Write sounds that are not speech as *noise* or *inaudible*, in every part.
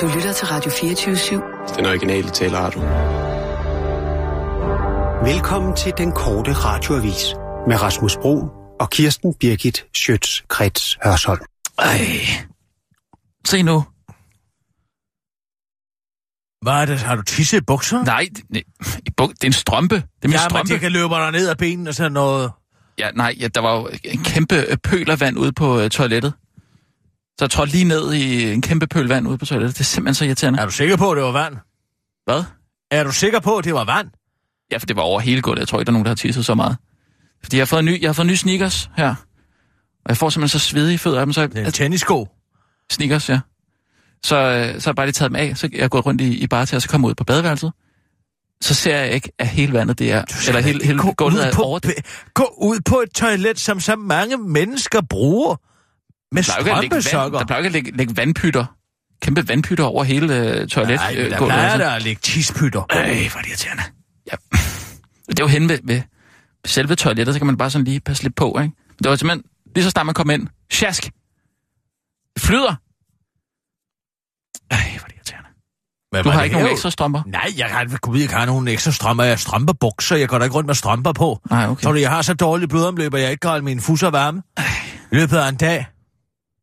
Du lytter til Radio 24-7. Den originale taleradio. Velkommen til den korte radioavis med Rasmus Bro og Kirsten Birgit Schøtz-Krets Hørsholm. Ej. Se nu. Hvad er det? Har du tisset i bukser? Nej, det, nej, i buk- det er en strømpe. Det er min ja, men strømpe. de kan løbe dig ned af benene og sådan noget. Ja, nej, ja, der var jo en kæmpe øh, pøl af vand ude på øh, toilettet. Så trådte lige ned i en kæmpe pøl vand ude på toilettet. Det er simpelthen så irriterende. Er du sikker på, at det var vand? Hvad? Er du sikker på, at det var vand? Ja, for det var over hele gulvet. Jeg tror ikke, der er nogen, der har tisset så meget. Fordi jeg har fået, ny, jeg har fået nye sneakers her. Og jeg får simpelthen så svedige fødder af dem, så jeg, Det er en tennisko. sneakers, ja. Så, øh, så har jeg bare lige taget dem af, så jeg er gået rundt i, i bare til, og så kommer ud på badeværelset. Så ser jeg ikke, at hele vandet det er, eller hele, hele gå, gulvet er over det. gå ud på et toilet, som så mange mennesker bruger. Med strømpesokker. der plejer ikke at lægge, lægge vandpytter. Kæmpe vandpytter over hele øh, toilet. Nej, øh, der plejer altså. der at lægge tispytter. Øh, hvor er det irriterende. Ja. Det er jo henne ved, ved selve toilettet, så kan man bare sådan lige passe lidt på, ikke? Det var simpelthen, lige så snart man kom ind, sjask. Det flyder. Ej, hvor er det irriterende. Men Du har ikke nogen ekstra strømper? Nej, jeg har ikke jeg har nogen ekstra strømper. Jeg har strømpebukser. Jeg går da ikke rundt med strømper på. Nej, okay. Tror du, jeg har så dårlig blodomløb, at jeg ikke kan holde mine fusser varme? I løbet af en dag.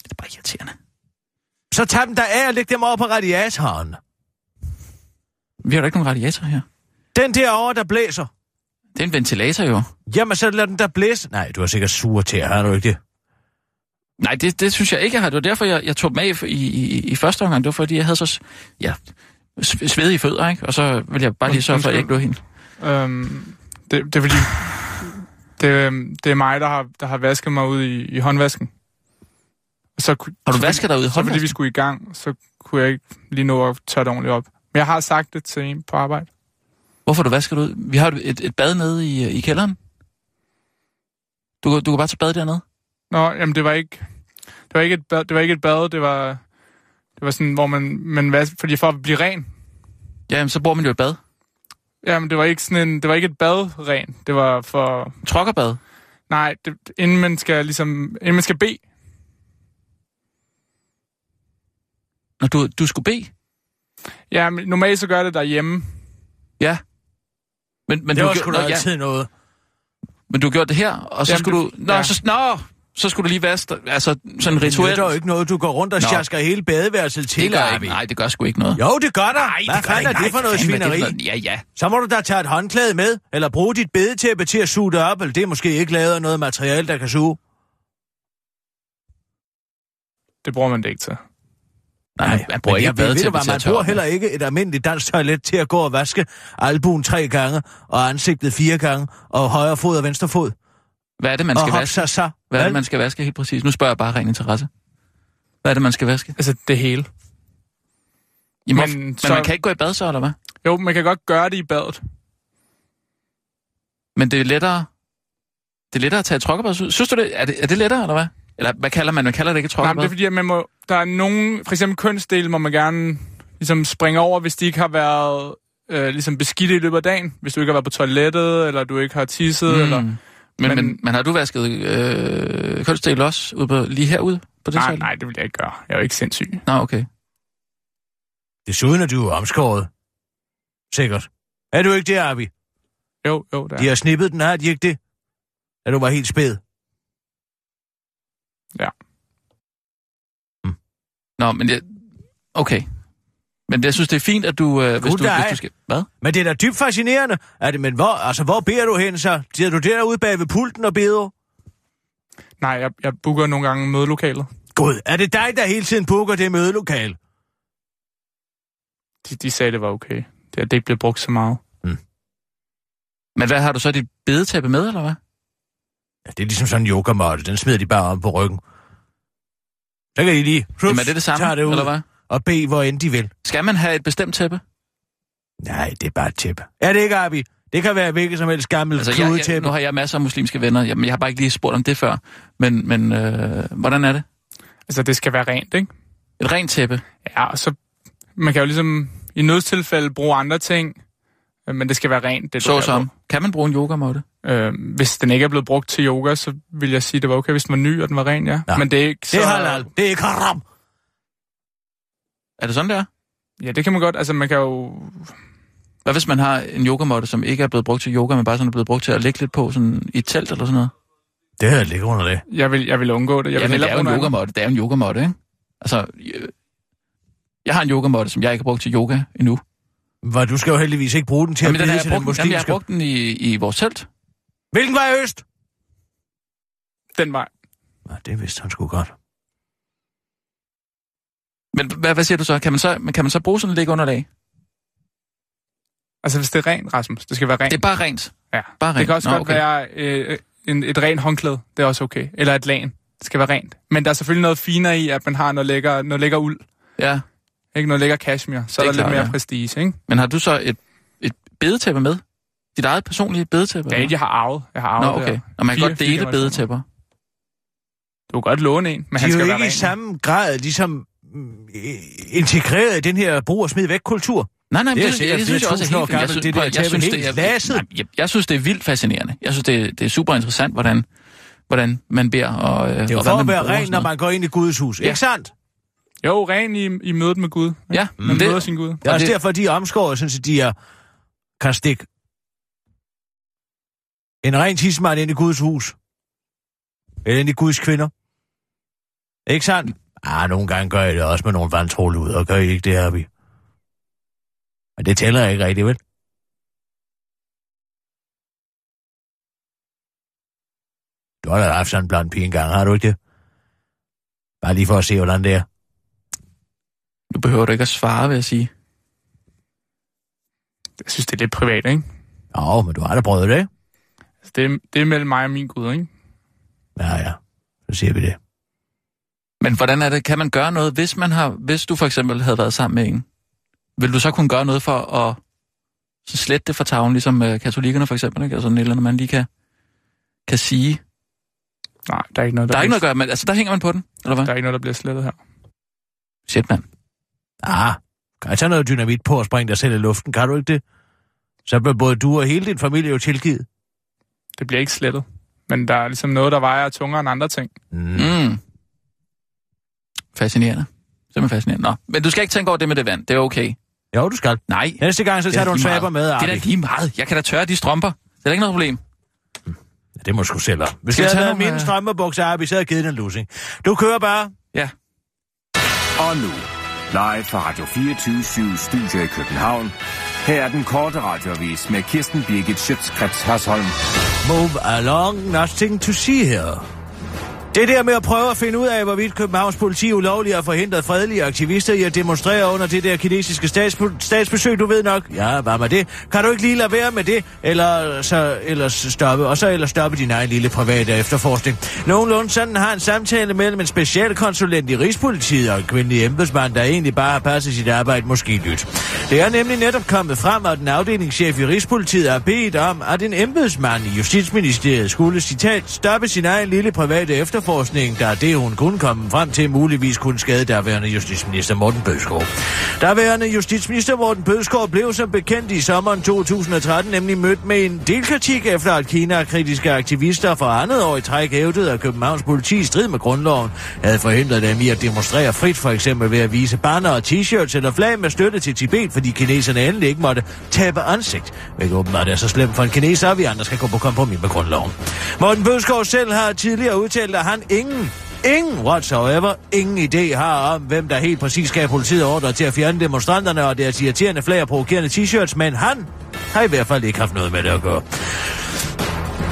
Det er bare irriterende. Så tag dem der af og læg dem over på radiatoren. Vi har da ikke nogen radiator her. Den derovre, der blæser. Det er en ventilator jo. Jamen, så lad den der blæse. Nej, du har sikkert sure til, har du ikke det? Nej, det, det synes jeg ikke, jeg har. Det var derfor, jeg, jeg tog dem af i, i, i første omgang. Det var fordi, jeg havde så ja, svedige fødder, ikke? Og så ville jeg bare lige sørge for, at jeg ikke blev helt... Øhm, det, det er fordi, det, øhm, det er mig, der har, der har vasket mig ud i, i håndvasken. Så, Har du vasket dig ud i Så fordi vi håndvasken? skulle i gang, så kunne jeg ikke lige nå at tørre det ordentligt op. Men jeg har sagt det til en på arbejde. Hvorfor du vasker ud? Vi har et, et bad nede i, i kælderen. Du, du kan bare tage bad dernede. Nå, jamen det var ikke, det var ikke et bad, det var ikke et bad, det var, det var sådan, hvor man, man vas, fordi for at blive ren. Ja, jamen, så bruger man jo et bad. Jamen det var ikke sådan en, det var ikke et bad ren. Det var for, Trokkerbad. nej, det, inden man skal ligesom, inden man skal bede. Når du, du skulle bede. Ja, men normalt så gør jeg det derhjemme. Ja. Men, men, Det du, var sgu da ja, altid noget. men du gjorde det her, og så Jamen, skulle det- du... Nå, ja. så, nå, så skulle du lige vaske dig. Altså, sådan Det rituelt. er jo ikke noget, du går rundt og sjasker hele badeværelset til, det gør ikke. Nej, det gør sgu ikke noget. Jo, det gør der. Nej, Hvad det fanden er det for noget er det svineri? for noget? Ja, ja. Så må du da tage et håndklæde med, eller bruge dit bedetæppe til at suge det op, eller det er måske ikke lavet af noget materiale, der kan suge. Det bruger man det ikke til. Nej, man, bruger men ikke jeg ved, badetæppe hvad, til man at tørre bruger heller ikke et almindeligt dansk toilet til at gå og vaske albuen tre gange, og ansigtet fire gange, og højre fod og venstre fod. Hvad er det, man skal vaske? sig så. Hvad er det, man skal vaske helt præcis? Nu spørger jeg bare ren interesse. Hvad er det, man skal vaske? Altså det hele. Jamen, Men men, så- man kan ikke gå i bad så, eller hvad? Jo, man kan godt gøre det i badet. Men det er lettere... Det er lettere at tage et trokkerbad. Synes du det? Er, det? er det lettere, eller hvad? Eller hvad kalder man? Man kalder det ikke et Nej, men det er fordi, at man må, der er nogen, for eksempel kønsdele, må man gerne ligesom springe over, hvis de ikke har været øh, ligesom beskidte i løbet af dagen. Hvis du ikke har været på toilettet, eller du ikke har tisset, mm. eller... Men, men, Men- men, har du vasket øh, kønsdel også ude på, lige herude på det Nej, toilet? nej, det vil jeg ikke gøre. Jeg er jo ikke sindssyg. Nå, okay. Desuden er du omskåret. Sikkert. Er du ikke det, Arvi? Jo, jo, det er. De har snippet den, har de ikke det? Da du var helt spæd. Nå, men jeg... Okay. Men jeg synes, det er fint, at du... Øh, hvis, du hvis du skal... Hvad? Men det er da dybt fascinerende. Er det, men hvor, altså, hvor beder du hen så? Sidder du derude bag ved pulten og beder? Nej, jeg, jeg booker nogle gange mødelokalet. Gud, er det dig, der hele tiden booker det mødelokal? De, de sagde, det var okay. Det, det ikke blev brugt så meget. Men hvad har du så dit bedetæppe med, eller hvad? Ja, det er ligesom sådan en yogamåtte. Den smider de bare om på ryggen. Så kan de lige... Plups, Jamen er det det samme, det ud eller hvad? Og bede, hvor end de vil. Skal man have et bestemt tæppe? Nej, det er bare et tæppe. Er det ikke, Arbi? Det kan være hvilket som helst gammelt Altså, altså, jeg, jeg, nu har jeg masser af muslimske venner, Jamen, jeg har bare ikke lige spurgt om det før. Men, men øh, hvordan er det? Altså, det skal være rent, ikke? Et rent tæppe? Ja, og så... Man kan jo ligesom i nødstilfælde bruge andre ting, øh, men det skal være rent. Det, Så som, kan man bruge en yogamåtte? Øh, hvis den ikke er blevet brugt til yoga, så vil jeg sige, det var okay, hvis den var ny, og den var ren, ja. Ja. Men det er ikke så... Det er halal. Det er ikke haram. Er det sådan, der? Ja, det kan man godt. Altså, man kan jo... Hvad hvis man har en yogamåtte, som ikke er blevet brugt til yoga, men bare sådan er blevet brugt til at ligge lidt på sådan i et telt eller sådan noget? Det jeg ligget under det. Jeg vil, jeg vil undgå det. Jeg ja, vil det er jo en yogamåtte. Det er en yogamåtte, ikke? Altså, øh, jeg har en yogamåtte, som jeg ikke har brugt til yoga endnu. Hvor du skal jo heldigvis ikke bruge den til Jamen, at den jeg til den brugt, jamen, jeg har brugt den i, i vores telt. Hvilken vej øst? Den vej. Ja, det vidste han sgu godt. Men hvad, hvad siger du så? Kan man så, men kan man så bruge sådan en liggeunderlag? Altså, hvis det er rent, Rasmus. Det skal være rent. Det er bare rent. ja. Bare rent. Det kan også Nå, godt okay. være øh, en, et rent håndklæde. Det er også okay. Eller et lagen. Det skal være rent. Men der er selvfølgelig noget finere i, at man har noget lækker, noget lækker uld. Ja, Ikke noget lækker cashmere. Så Det er er der lidt klart, mere ja. prestige, ikke? men har du så et, et bedetæppe med? Dit eget personlige bedetæppe? Det er et, jeg har arvet. Jeg har Nå, arvet okay. der. Og man kan Fire- godt dele generationer. bedetæpper. Du kan godt låne en, men De han er skal jo være ikke i samme grad ligesom mm, integreret i den her brug og smid væk kultur. Nej, nej, Det er det, det, sikkert det, synes jeg også er helt. Jeg synes, det jeg synes, det er, nej, jeg, jeg synes, det er vildt fascinerende. Jeg synes, det, det er super interessant, hvordan, hvordan man beder. Og, øh, Det er jo for at man være ren, når man går ind i Guds hus. Ja. Ikke sandt? Jo, ren i, i mødet med Gud. Ja, Man men møder det, sin Gud. Det er Og også det- derfor, de er omskåret, sådan, at de er, kan stikke en ren tidsmand ind i Guds hus. Eller ind i Guds kvinder. Ikke sandt? Ah, nogle gange gør jeg det også med nogle vandtrål ud, og gør I ikke det her, vi. Men det tæller ikke rigtigt, vel? Du har da haft sådan en blandt pige engang, har du ikke det? Bare lige for at se, hvordan det er. nu behøver du ikke at svare, vil jeg sige. Jeg synes, det er lidt privat, ikke? Jo, men du har da prøvet det, ikke? Altså, det, er, det er mellem mig og min Gud, ikke? Ja, ja. Så siger vi det. Men hvordan er det? Kan man gøre noget, hvis man har, hvis du for eksempel havde været sammen med en? Vil du så kunne gøre noget for at så slette det fra tavlen, ligesom øh, katolikkerne for eksempel, ikke? Altså sådan et eller andet, man lige kan, kan sige. Nej, der er ikke noget, der, Der er ikke noget at gøre, men altså der hænger man på den, eller hvad? der er ikke noget, der bliver slettet her. Shit, mand. Ah, kan jeg tage noget dynamit på og springe dig selv i luften? Kan du ikke det? Så bliver både du og hele din familie jo tilgivet. Det bliver ikke slettet. Men der er ligesom noget, der vejer tungere end andre ting. Mm. Mm. Fascinerende. Simpelthen fascinerende. Nå, men du skal ikke tænke over det med det vand. Det er okay. Jo, du skal. Nej, Næste gang, så det er tager du en svaber med, Det er da lige meget. Jeg kan da tørre de strømper. Det er da ikke noget problem. Ja, det må du sgu selv om. Hvis Skal jeg havde mine øh, strømmebukser, Arbi, så havde jeg givet den en lussing. Du kører bare. Ja. Og nu, live fra Radio 24 Studio i København. Her er den korte radiovis med Kirsten Birgit Schøtzgrads Hasholm. Move along, nothing to see here. Det der med at prøve at finde ud af, hvorvidt Københavns politi ulovligt har forhindret fredelige aktivister i at demonstrere under det der kinesiske statsbe- statsbesøg, du ved nok. Ja, hvad med det? Kan du ikke lige lade være med det, eller så ellers stoppe, og så ellers stoppe din egen lille private efterforskning. Nogenlunde sådan har en samtale mellem en specialkonsulent i Rigspolitiet og en kvindelig embedsmand, der egentlig bare har passet sit arbejde måske nyt. Det er nemlig netop kommet frem, at den afdelingschef i Rigspolitiet har bedt om, at en embedsmand i Justitsministeriet skulle, citat, stoppe sin egen lille private efterforskning, da det, hun kunne komme frem til, muligvis kunne skade derværende justitsminister Morten Bødskov. Derværende justitsminister Morten Bødskov blev som bekendt i sommeren 2013 nemlig mødt med en del kritik efter, at Kina-kritiske aktivister for andet år i træk hævdede, at Københavns politi i strid med grundloven havde forhindret dem i at demonstrere frit, for eksempel ved at vise banner og t-shirts eller flag med støtte til Tibet, fordi kineserne endelig ikke måtte tabe ansigt. Hvilket åbenbart er så slemt for en kineser, at vi andre skal gå på kompromis med grundloven. Morten Bødskov selv har tidligere udtalt, at han ingen Ingen whatsoever, ingen idé har om, hvem der helt præcis skal have politiet ordre til at fjerne demonstranterne og deres irriterende flag og provokerende t-shirts, men han har i hvert fald ikke haft noget med det at gøre.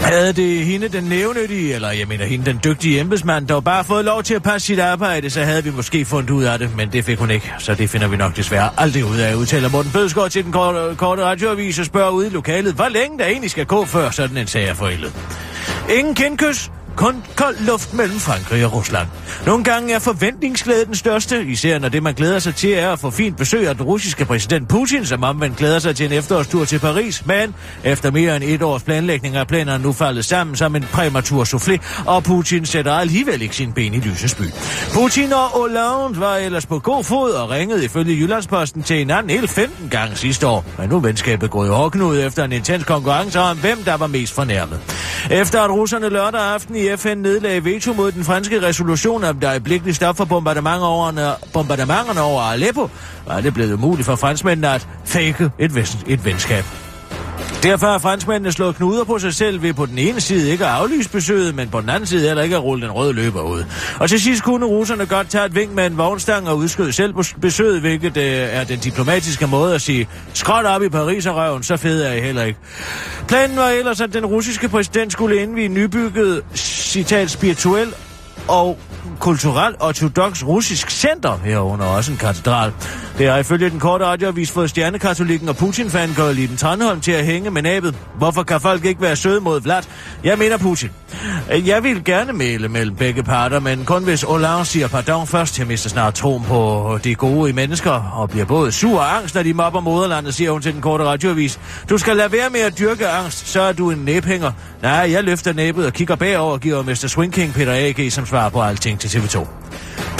Havde det hende den nævnyttige, eller jeg mener hende den dygtige embedsmand, der bare fået lov til at passe sit arbejde, så havde vi måske fundet ud af det, men det fik hun ikke, så det finder vi nok desværre aldrig ud af, udtaler Morten Bødskov til den korte, korte radioavis og spørger ude i lokalet, hvor længe der egentlig skal gå før sådan en sag er forældet. Ingen kendkys, kun kold luft mellem Frankrig og Rusland. Nogle gange er forventningsglæde den største, især når det man glæder sig til er at få fint besøg af den russiske præsident Putin, som omvendt glæder sig til en efterårstur til Paris. Men efter mere end et års planlægning er planerne nu faldet sammen som en præmatur soufflé, og Putin sætter alligevel ikke sin ben i lysets by. Putin og Hollande var ellers på god fod og ringede ifølge Jyllandsposten til hinanden hele 15 gange sidste år. Men nu venskabet gået i hårdknud efter en intens konkurrence om, hvem der var mest fornærmet. Efter at russerne lørdag aften i i FN nedlagde veto mod den franske resolution om der øjeblikkeligt stop for bombardementerne, bombardementerne over Aleppo, var det blevet muligt for franskmændene at fake et, ven, et venskab. Derfor har franskmændene slået knuder på sig selv ved på den ene side ikke at aflyse besøget, men på den anden side heller ikke at rulle den røde løber ud. Og til sidst kunne russerne godt tage et vink med en vognstang og udskød selv besøget, hvilket øh, er den diplomatiske måde at sige, skråt op i Paris og røven, så fed er I heller ikke. Planen var ellers, at den russiske præsident skulle indvige nybygget, citat, spirituel og kulturelt ortodox russisk center, herunder også en katedral. Det har ifølge den korte radioavis fået stjernekatolikken og Putin-fan den Tranholm til at hænge med nabet. Hvorfor kan folk ikke være søde mod Vlad? Jeg mener Putin. Øh, jeg vil gerne male mellem begge parter, men kun hvis Hollande siger pardon først. Jeg mister snart troen på de gode i mennesker, og bliver både sur og angst, når de mobber moderlandet, siger hun til den korte radioavis. Du skal lade være med at dyrke angst, så er du en næbhænger. Nej, jeg løfter næbet og kigger bagover og giver Mr. Swing King Peter A.G. som svar på alting til TV2.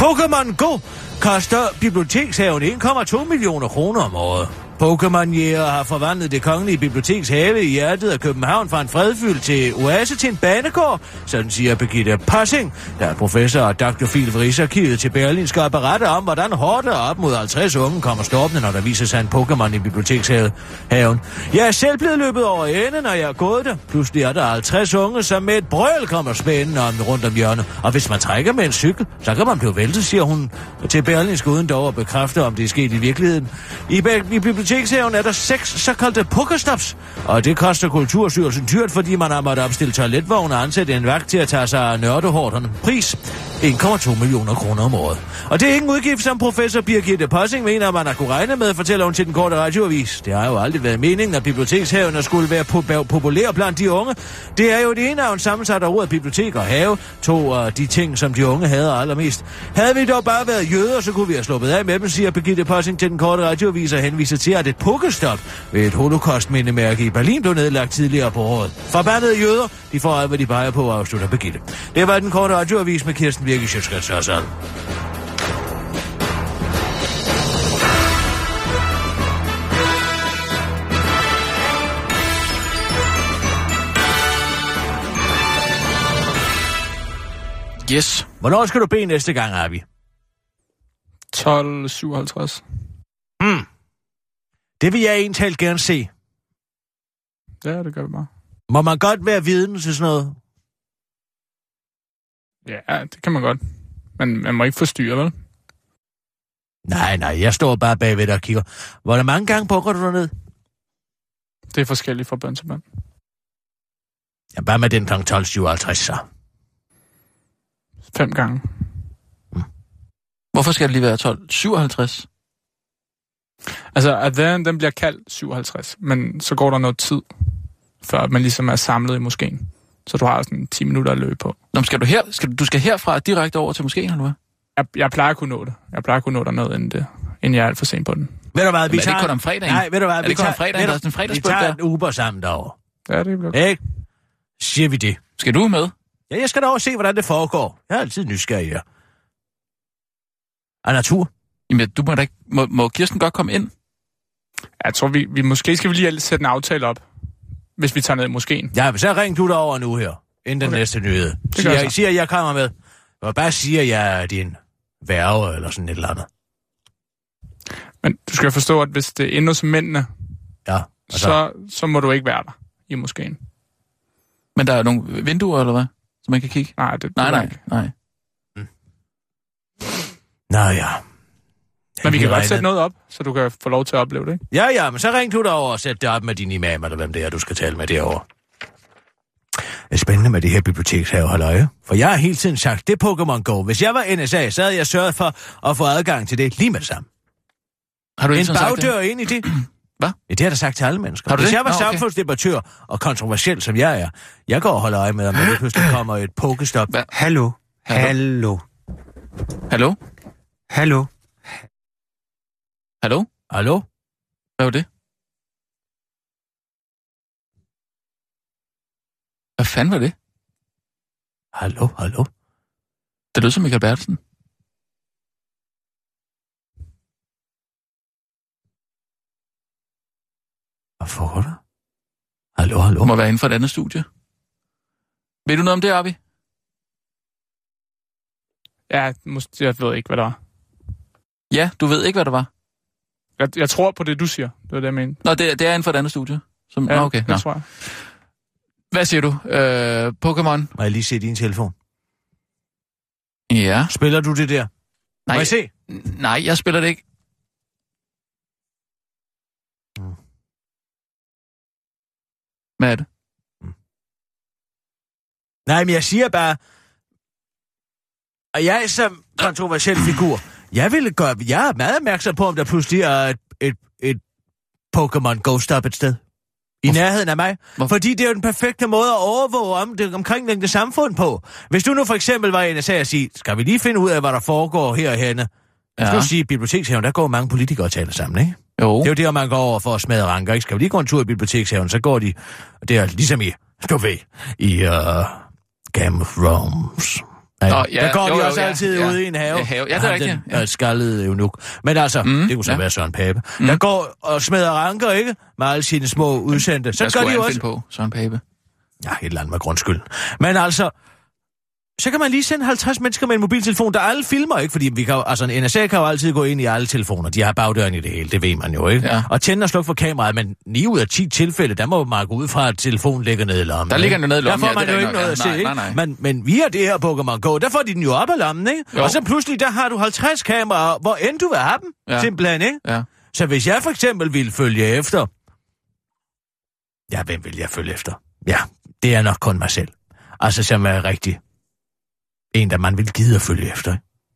Pokémon Go koster bibliotekshaven 1,2 millioner kroner om året. Pokémon Jæger har forvandlet det kongelige biblioteks have i hjertet af København fra en fredfyldt til oase til en banegård, sådan siger Birgitte Passing, der er professor og Dr. Phil Rigsarkivet til Berlin, skal berette om, hvordan hårdt og op mod 50 unge kommer stoppende, når der viser sig en Pokémon i bibliotekshaven. Jeg er selv blevet løbet over ende, når jeg er gået der. Pludselig er der 50 unge, som med et brøl kommer spændende om rundt om hjørnet. Og hvis man trækker med en cykel, så kan man blive væltet, siger hun til Berlinsk uden dog at bekræfte, om det er sket i virkeligheden. I, i bibliotekshaven er der seks såkaldte pokerstops, og det koster Kulturstyrelsen dyrt, fordi man har måttet opstille toiletvogne og ansætte en vagt til at tage sig af nørdehårderne. Pris 1,2 millioner kroner om året. Og det er ingen udgift, som professor Birgitte Possing mener, man har kunne regne med, fortæller hun til den korte radioavis. Det har jo aldrig været meningen, at bibliotekshavene skulle være po- populære blandt de unge. Det er jo det ene af en sammensat af ordet bibliotek og have, to af de ting, som de unge havde allermest. Havde vi dog bare været jøder, så kunne vi have sluppet af med dem, siger Birgitte Possing til den korte radioavis og henviser til, at et pokestop ved et holocaust-mindemærke i Berlin blev nedlagt tidligere på året. Forbandede jøder, de får alt, hvad de peger på, afslutter Birgitte. Det var den korte radioavis med Kirsten Birgit Sjøtskrets Yes. Hvornår skal du bede næste gang, Avi? 12.57. Hmm. Det vil jeg egentlig gerne se. Ja, det gør vi bare. Må man godt være viden til sådan noget? Ja, det kan man godt. Men man må ikke forstyrre, vel? Nej, nej, jeg står bare bagved dig og kigger. Hvor der mange gange pokker du derned? Det er forskelligt fra bøn til bøn. Ja, bare med den kl. 12.57 så. Fem gange. Hvorfor skal det lige være 12? 57? Altså, adhan, den bliver kaldt 57, men så går der noget tid, før man ligesom er samlet i moskeen. Så du har sådan 10 minutter at løbe på. Nå, skal du, her, skal du, du skal herfra direkte over til moskeen, eller hvad? Jeg, jeg plejer at kunne nå det. Jeg plejer at kunne nå noget, inden, det, inden jeg er alt for sent på den. Ved du hvad, vi Men er det tager... ikke kun om fredagen? Nej, ved du hvad, Er det vi kun tager... om fredagen, ved der du- er sådan en Vi tager der? en Uber sammen derovre. Ja, det bliver Ikke? Siger vi det? Skal du med? Ja, jeg skal da også se, hvordan det foregår. Jeg er altid nysgerrig her. Af natur. Jamen, du må da ikke... Må, må Kirsten godt komme ind? Jeg tror, vi, vi måske skal vi lige sætte en aftale op, hvis vi tager ned i moskeen. Ja, så ring du derover nu her, inden den Okay. næste nyhed. Siger, jeg siger, jeg kommer med. Og bare siger, jeg er din værge eller sådan et eller andet. Men du skal forstå, at hvis det ender som mændene, Ja, så, så, så må du ikke være der i moskeen. Men der er nogle vinduer, eller hvad? Så man kan kigge? Nej, det Nej, det nej, Ikke. nej. Nå ja. Men vi kan godt sætte noget op, så du kan få lov til at opleve det, ikke? Ja, ja, men så ring du derover og sæt det op med din imam, eller hvem det er, du skal tale med derovre. Det er spændende med det her bibliotekshave, halløje. For jeg har hele tiden sagt, det er Pokémon Go. Hvis jeg var NSA, så havde jeg sørget for at få adgang til det lige med det samme. Har du En bagdør det? ind i det. *clears throat* Hvad? Ja, det har jeg da sagt til alle mennesker. Har du Hvis det? jeg var Nå, okay. samfundsdebattør og kontroversiel, som jeg er, jeg går og holder øje med, om der pludselig *clears throat* kommer et pokestop. Hallo. Hallo? Hallo. Hallo? Hallo. Hallo? Hallo? Hvad var det? Hvad fanden var det? Hallo, hallo? Det lød som Michael Bertelsen. Hvad foregår der? Hallo, hallo? Du må være inden for et andet studie. Ved du noget om det, Arbi? Ja, måske, jeg ved ikke, hvad der var. Ja, du ved ikke, hvad det var. Jeg, jeg tror på det, du siger. Det var det, jeg mente. Nå, det, det er inden for et andet studie. Som, Ja, Nå, okay. Nå. det tror jeg. Hvad siger du? Øh, Pokémon? Må jeg lige se din telefon? Ja. Spiller du det der? Nej, Må jeg se? nej, jeg spiller det ikke. Hvad er det? Nej, men jeg siger bare... Og jeg som kontroversiel figur, jeg ville gøre... Jeg er meget opmærksom på, om der pludselig er et, et, et Pokémon Ghost Stop et sted. I Hvorfor? nærheden af mig. Hvorfor? Fordi det er jo den perfekte måde at overvåge om det omkringliggende samfund på. Hvis du nu for eksempel var en sagde at sige, skal vi lige finde ud af, hvad der foregår herhenne? Ja. Ja. Skal du sige, bibliotekshaven, der går mange politikere og taler sammen, ikke? Jo. Det er jo der, man går over for at smadre ranker, ikke? Skal vi lige gå en tur i bibliotekshaven, så går de... Det er ligesom i, du ved, i uh, Game of Thrones. Ja, Nå, ja, der går jo, de jo, også ja, altid ja. ude i en have. Ja, have. Ja, det er rigtigt, Den, ja. ja. skaldede eunuk. Men altså, Mm, det kunne så ja. være Søren Pape. Mm. Der går og smadrer ranker, ikke? Med alle sine små udsendte. Så Hvad gør de jo også... finde på, Søren Pape? Ja, et eller andet med grundskyld. Men altså, så kan man lige sende 50 mennesker med en mobiltelefon, der alle filmer, ikke? Fordi vi kan, altså, en NSA kan jo altid gå ind i alle telefoner. De har bagdøren i det hele, det ved man jo, ikke? Ja. Og tænde og slukke for kameraet, men 9 ud af 10 tilfælde, der må man gå ud fra, at telefonen ligger nede i lommen. Der ligger den nede i lommen, Der ja, får man er jo ikke noget at se, Ja, ikke? nej, nej. Men, men via det her Pokémon Go, der får de den jo op af lommen, ikke? Jo. Og så pludselig, der har du 50 kameraer, hvor end du vil have dem, Ja. ja. simpelthen, ikke? Ja. Så hvis jeg for eksempel ville følge efter... Ja, hvem vil jeg følge efter? Ja, det er nok kun mig selv. Altså, som er rigtig en, der man vil gide at følge efter.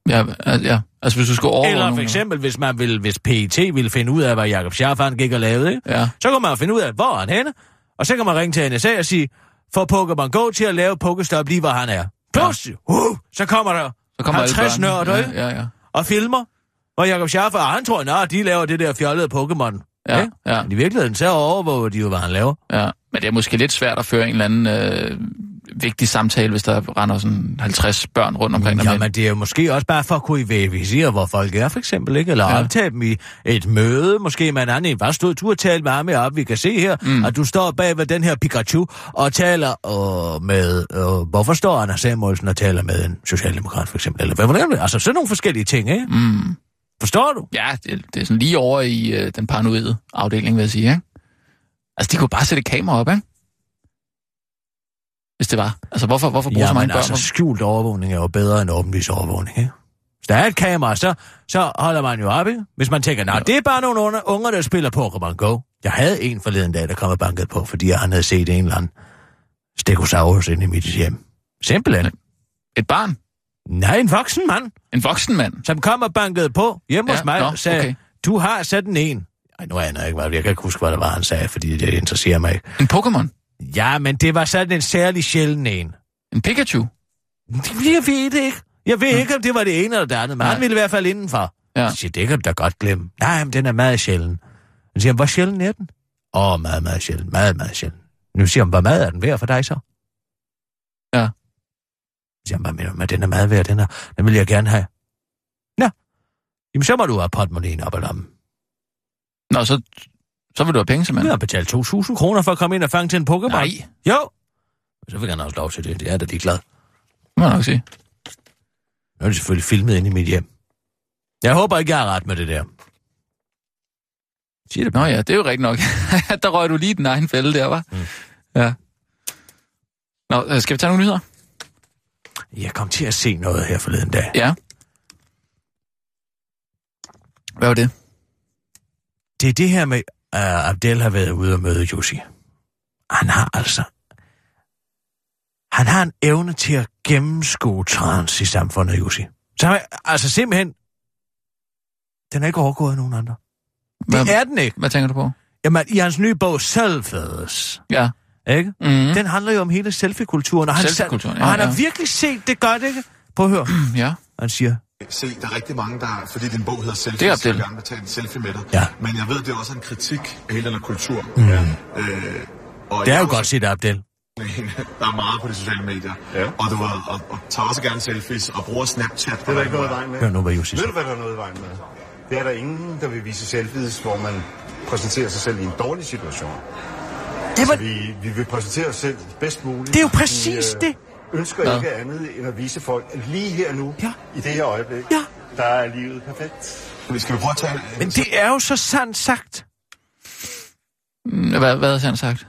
Ja, ja. Altså, hvis du skulle overvåge Eller for eksempel, hvis man vil, hvis PET ville finde ud af, hvad Jacob Scharf han gik og lavede, ikke? Ja. så kan man finde ud af, hvor er han henne, og så kan man ringe til NSA og sige, få Pokémon Go til at lave Pokestop lige, hvor han er. Pludselig, uh, så kommer der Så kommer alle 50 børnene. nørder, ja, ja, ja. og filmer, og Jacob Scharf, og han tror, at de laver det der fjollede Pokémon. Ja, ikke? ja. Men i virkeligheden, så overvåger de jo, hvad han laver. Ja, men det er måske lidt svært at føre en eller anden øh, vigtig samtale, hvis der render sådan 50 børn rundt omkring dig. Ja, med- men det er jo måske også bare for at kunne verificere, hvor folk er, for eksempel, ikke? Eller Ja. optage dem i et møde, måske med en anden. en. Hvad stod du og talte med ham op? Vi kan se her, Mm. mm. at du står bag ved den her Pikachu og taler øh, med... Øh, hvorfor står Anders Samuelsen og taler med en socialdemokrat, for eksempel? Eller hvad, hvordan, altså sådan nogle forskellige ting, ikke? Mm. Forstår du? Ja, det, det er sådan lige over i øh, den paranoide afdeling, vil jeg sige, ikke? Altså, de kunne bare sætte kamera op, ikke? Hvis det var. Altså, hvorfor, hvorfor bruge så Ja, mange men børn? altså, skjult overvågning er jo bedre end åbenvis overvågning, ikke? Hvis der er et kamera, så, så holder man jo op, ikke? Hvis man tænker, nej, Ja. det er bare nogle unger, unger, der spiller Pokémon Go. Jeg havde en forleden dag, der kom og bankede på, fordi han havde set en eller anden stegosaurus inde i mit hjem. Simpelthen. Et barn? Nej, en voksen mand, En voksen mand? som kom og bankede på hjemme Ja, hos mig og sagde, okay. du har sådan en. Ej, nu aner jeg ikke, hvad jeg kan ikke huske, hvad det var, han sagde, fordi det interesserer mig ikke. En Pokémon? Ja, men det var sådan en særlig sjælden en. En Pikachu? Jeg ved det ikke. Jeg ved ikke, om det var det ene eller det andet, men Nej. han ville i hvert fald indenfor. Ja. Jeg siger, det kan du da godt glemme. Nej, men den er meget sjælden. Han siger, hvor sjælden er den? Åh, oh, meget, meget sjælden. Meget, meget sjælden. Nu siger han, hvor meget er den værd for dig så? Ja. Så siger hvad mener med, den er meget værd, den, er, den vil jeg gerne have. Nå. Jamen, så må du have portemonnaien op ad lommen. Nå, så, så vil du have penge, simpelthen. har betalt 2.000 kroner for at komme ind og fange til en Pokémon. Nej, Jo. Så vil han også lov til det. Det er da de glad. må jeg nok sige. Nu er det selvfølgelig filmet inde i mit hjem. Jeg håber ikke, jeg har ret med det der. Siger det Nå ja, det er jo rigtigt nok. *laughs* der røg du lige den egen fælde der, var. Mm. Ja. Nå, øh, skal vi tage nogle nyheder? Jeg kom til at se noget her forleden dag. Ja. Hvad var det? Det er det her med, uh, Abdel har været ude og møde Jussi. Han har altså... Han har en evne til at gennemskue trans i samfundet, Jussi. Så han, altså simpelthen... Den er ikke overgået af nogen andre. Hvad, Det er den ikke. hvad tænker du på? Jamen, i hans nye bog, Selfies, Ja. ikke? Mm. Den handler jo om hele selfie-kulturen. Og han, Selfie-kulturen, ja, og han har ja. virkelig set det godt, ikke? Prøv at høre. *clears throat* Ja. Han siger, Se, der er rigtig mange, der, fordi din bog hedder Selfie, Det er gerne vil tage en selfie med dig. Ja. Men jeg ved, det er også en kritik af hele den her kultur. Mm. Øh, og det er jo godt set, Abdel. *laughs* Der er meget på de sociale medier. Ja. Og du ved, og, og tager også gerne selfies og bruger Snapchat. Det er der ikke noget i vejen med. Hør nu, hvad Jussi Ved du, hvad der er noget i vejen med? Det er der ingen, der vil vise selfies, hvor man præsenterer sig selv i en dårlig situation. Jamen, Vi, vi vil præsentere os selv bedst muligt. det er jo i, præcis øh, det. Ønsker Hvad? ikke andet end at vise folk, at lige her nu, Ja. i det her øjeblik, Ja. der er livet perfekt. Vi skal vi prøve at tage... Men det er jo så sandt sagt. Hvad, hvad har han sagt?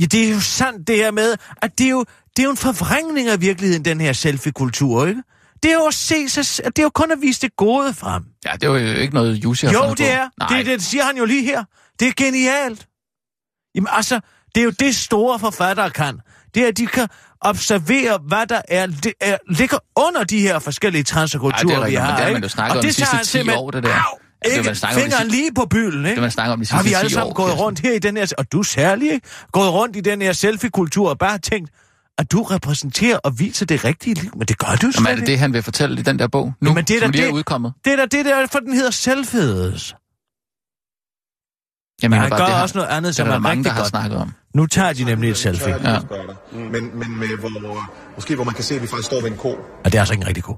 Ja, det er jo sandt det her med, at det er jo, det er jo en forvrængning af virkeligheden, den her selfie-kultur, ikke? Det er jo at se sig, det er jo kun at vise det gode frem. Ja, det var jo ikke noget, Jussi har Jo, det er. Nej, Det, det siger han jo lige her. Det er genialt. Jamen altså, det er jo det store forfattere kan. Det er, at de kan observere, hvad der er, det er ligger under de her forskellige transkulturer, det er vi har. det har man jo snakket Og om de det sidste han 10 simpelthen- år, det der. Au! Ja, det har Ikke? man snakket om de Fingeren sidste- lige på bylden, ikke? Det man snakker om de sidste har vi 10 alle sammen år, gået Kirsten. rundt her i den her... Og du særlig, ikke? Gået rundt i den her selfie-kultur og bare tænkt, at du repræsenterer og viser det rigtige liv. Men det gør du Jamen, slet er det det, han vil fortælle i den der bog? Nu, Jamen, det er som lige er det- udkommet. Det er da det der, for den hedder selvfedes. Jeg Men mener han bare, gør det har- også noget andet, det som er der er mange, der har godt. snakket om. Nu tager de nemlig et selfie. Ja. Ja. Men, men med, hvor, måske hvor man kan se, at vi faktisk står ved en ko. Og det er altså ikke en rigtig god.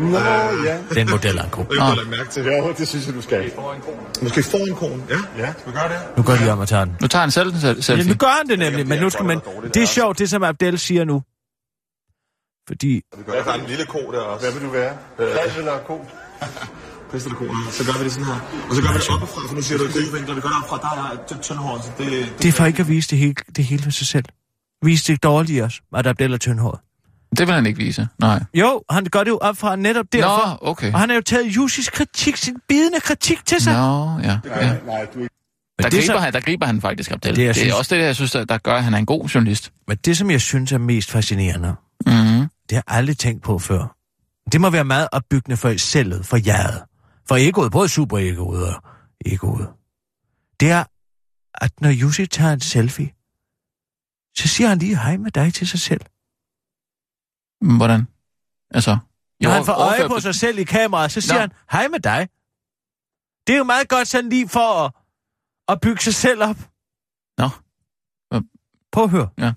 Nå, ja. Den model er en. Det har jeg lagt mærke til. Jo, det synes jeg, du skal. Måske foran koen. Ja, Ja. skal vi gøre det? Nu går de om at tage den. Nu tager han selv en selv- selfie. Ja, nu gør han det nemlig, men nu skal man... Det er sjovt, det som Abdel siger nu. Fordi... Ja, der er en lille ko der også. Hvad vil du være? Eller ko? Pest eller ko. Ja. Så gør vi det sådan her. Og så gør vi det oppefra, for nu siger du gode vinkler. Vi gør det oppefra. Der er det tyndhåret, så det, det, Det er for ikke at vise det hele, det hele for sig selv. Vise det dårlige også, at Abdel er tyndhåret. Det vil han ikke vise. Nej. Jo, han gør det jo op fra netop derfor. Nå, okay. Og han har jo taget Jussis kritik, sin bidende kritik til sig. Nå, ja. ja. Nej, nej, du er Der det, griber, så, han, der griber han faktisk op til. Det, Det, det er synes- også det, jeg synes, der, der gør, at han er en god journalist. men det, som jeg synes er mest fascinerende, Mm-hmm. det har jeg aldrig tænkt på før. Det må være meget opbyggende for selvet, for jeget. For egoet, både superegoet og egoet. Det er, at når Jussi tager en selfie, så siger han lige hej med dig til sig selv. Hvordan? Altså... Når han får øje på sig selv i kameraet, så siger Nå. han hej med dig. Det er jo meget godt sådan lige for at, at bygge sig selv op. Nå. Hvad- Prøv at høre. Er.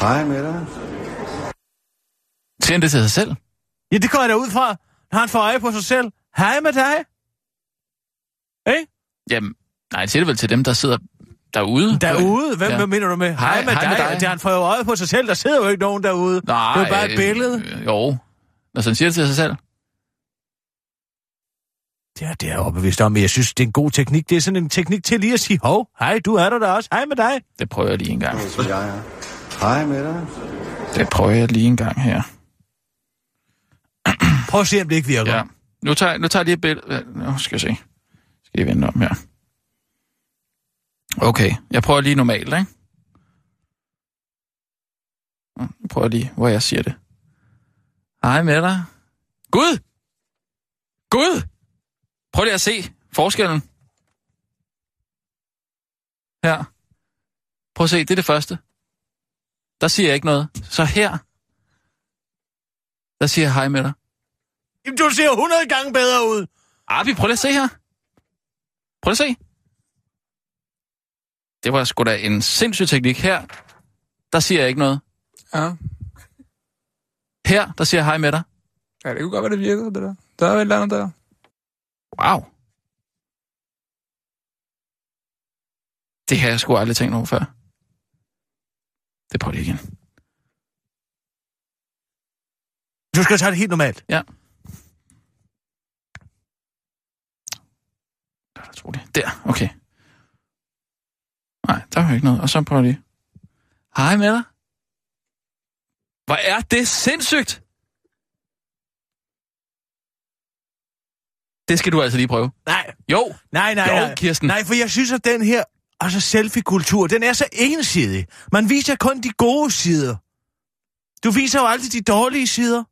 Hej med dig. Siger han det til sig selv? Ja, det går jeg da ud fra, når han får øje på sig selv. Hej med dig. Ikke? Jamen, nej, det siger det vel til dem, der sidder derude. Derude? Hvem Ja. mener du med? Hej, Hej- med, hej dig. med dig. Det han får jo øje på sig selv. Der sidder jo ikke nogen derude. Nej, det er jo bare et billede. Øh, jo. Når han siger det til sig selv. Ja, det er jeg overbevist om, men jeg synes, det er en god teknik. Det er sådan en teknik til lige at sige, hov, hej, du er der da også. Hej med dig. Det prøver jeg lige en gang. Er. Hej med dig. Det prøver jeg lige en gang her. Prøv at se, om det ikke virker. Ja. Nu tager, nu tager jeg lige et billede. Nu skal jeg se. Skal jeg vende om her. Okay, jeg prøver lige normalt, ikke? Nu prøver jeg lige, hvor jeg siger det. Hej med dig. Gud! Gud! Prøv lige at se forskellen. Her. Prøv at se, det er det første. Der siger jeg ikke noget. Så her, der siger jeg hej med dig. Du ser 100 gange bedre ud. Arbi, prøv lige at se her. Prøv lige at se. Det var sgu da en sindssyg teknik. Her, der siger jeg ikke noget. Ja. Her, der siger jeg hej med dig. ja, det kunne godt være, det virker, det der. Der er et eller andet der. Wow. Det har jeg sgu aldrig tænkt over før. Det prøver jeg igen. Du skal tage det helt normalt. Ja. Tror det. Der, okay. Nej, der var ikke noget. Og så prøver lige. Hej med dig. Hvor er det sindssygt! Det skal du altså lige prøve. Nej, Jo, nej, nej. Jo, nej. Kirsten. Nej, for jeg synes, at den her altså selfie-kultur, den er så ensidig. Man viser kun de gode sider. Du viser jo aldrig de dårlige sider.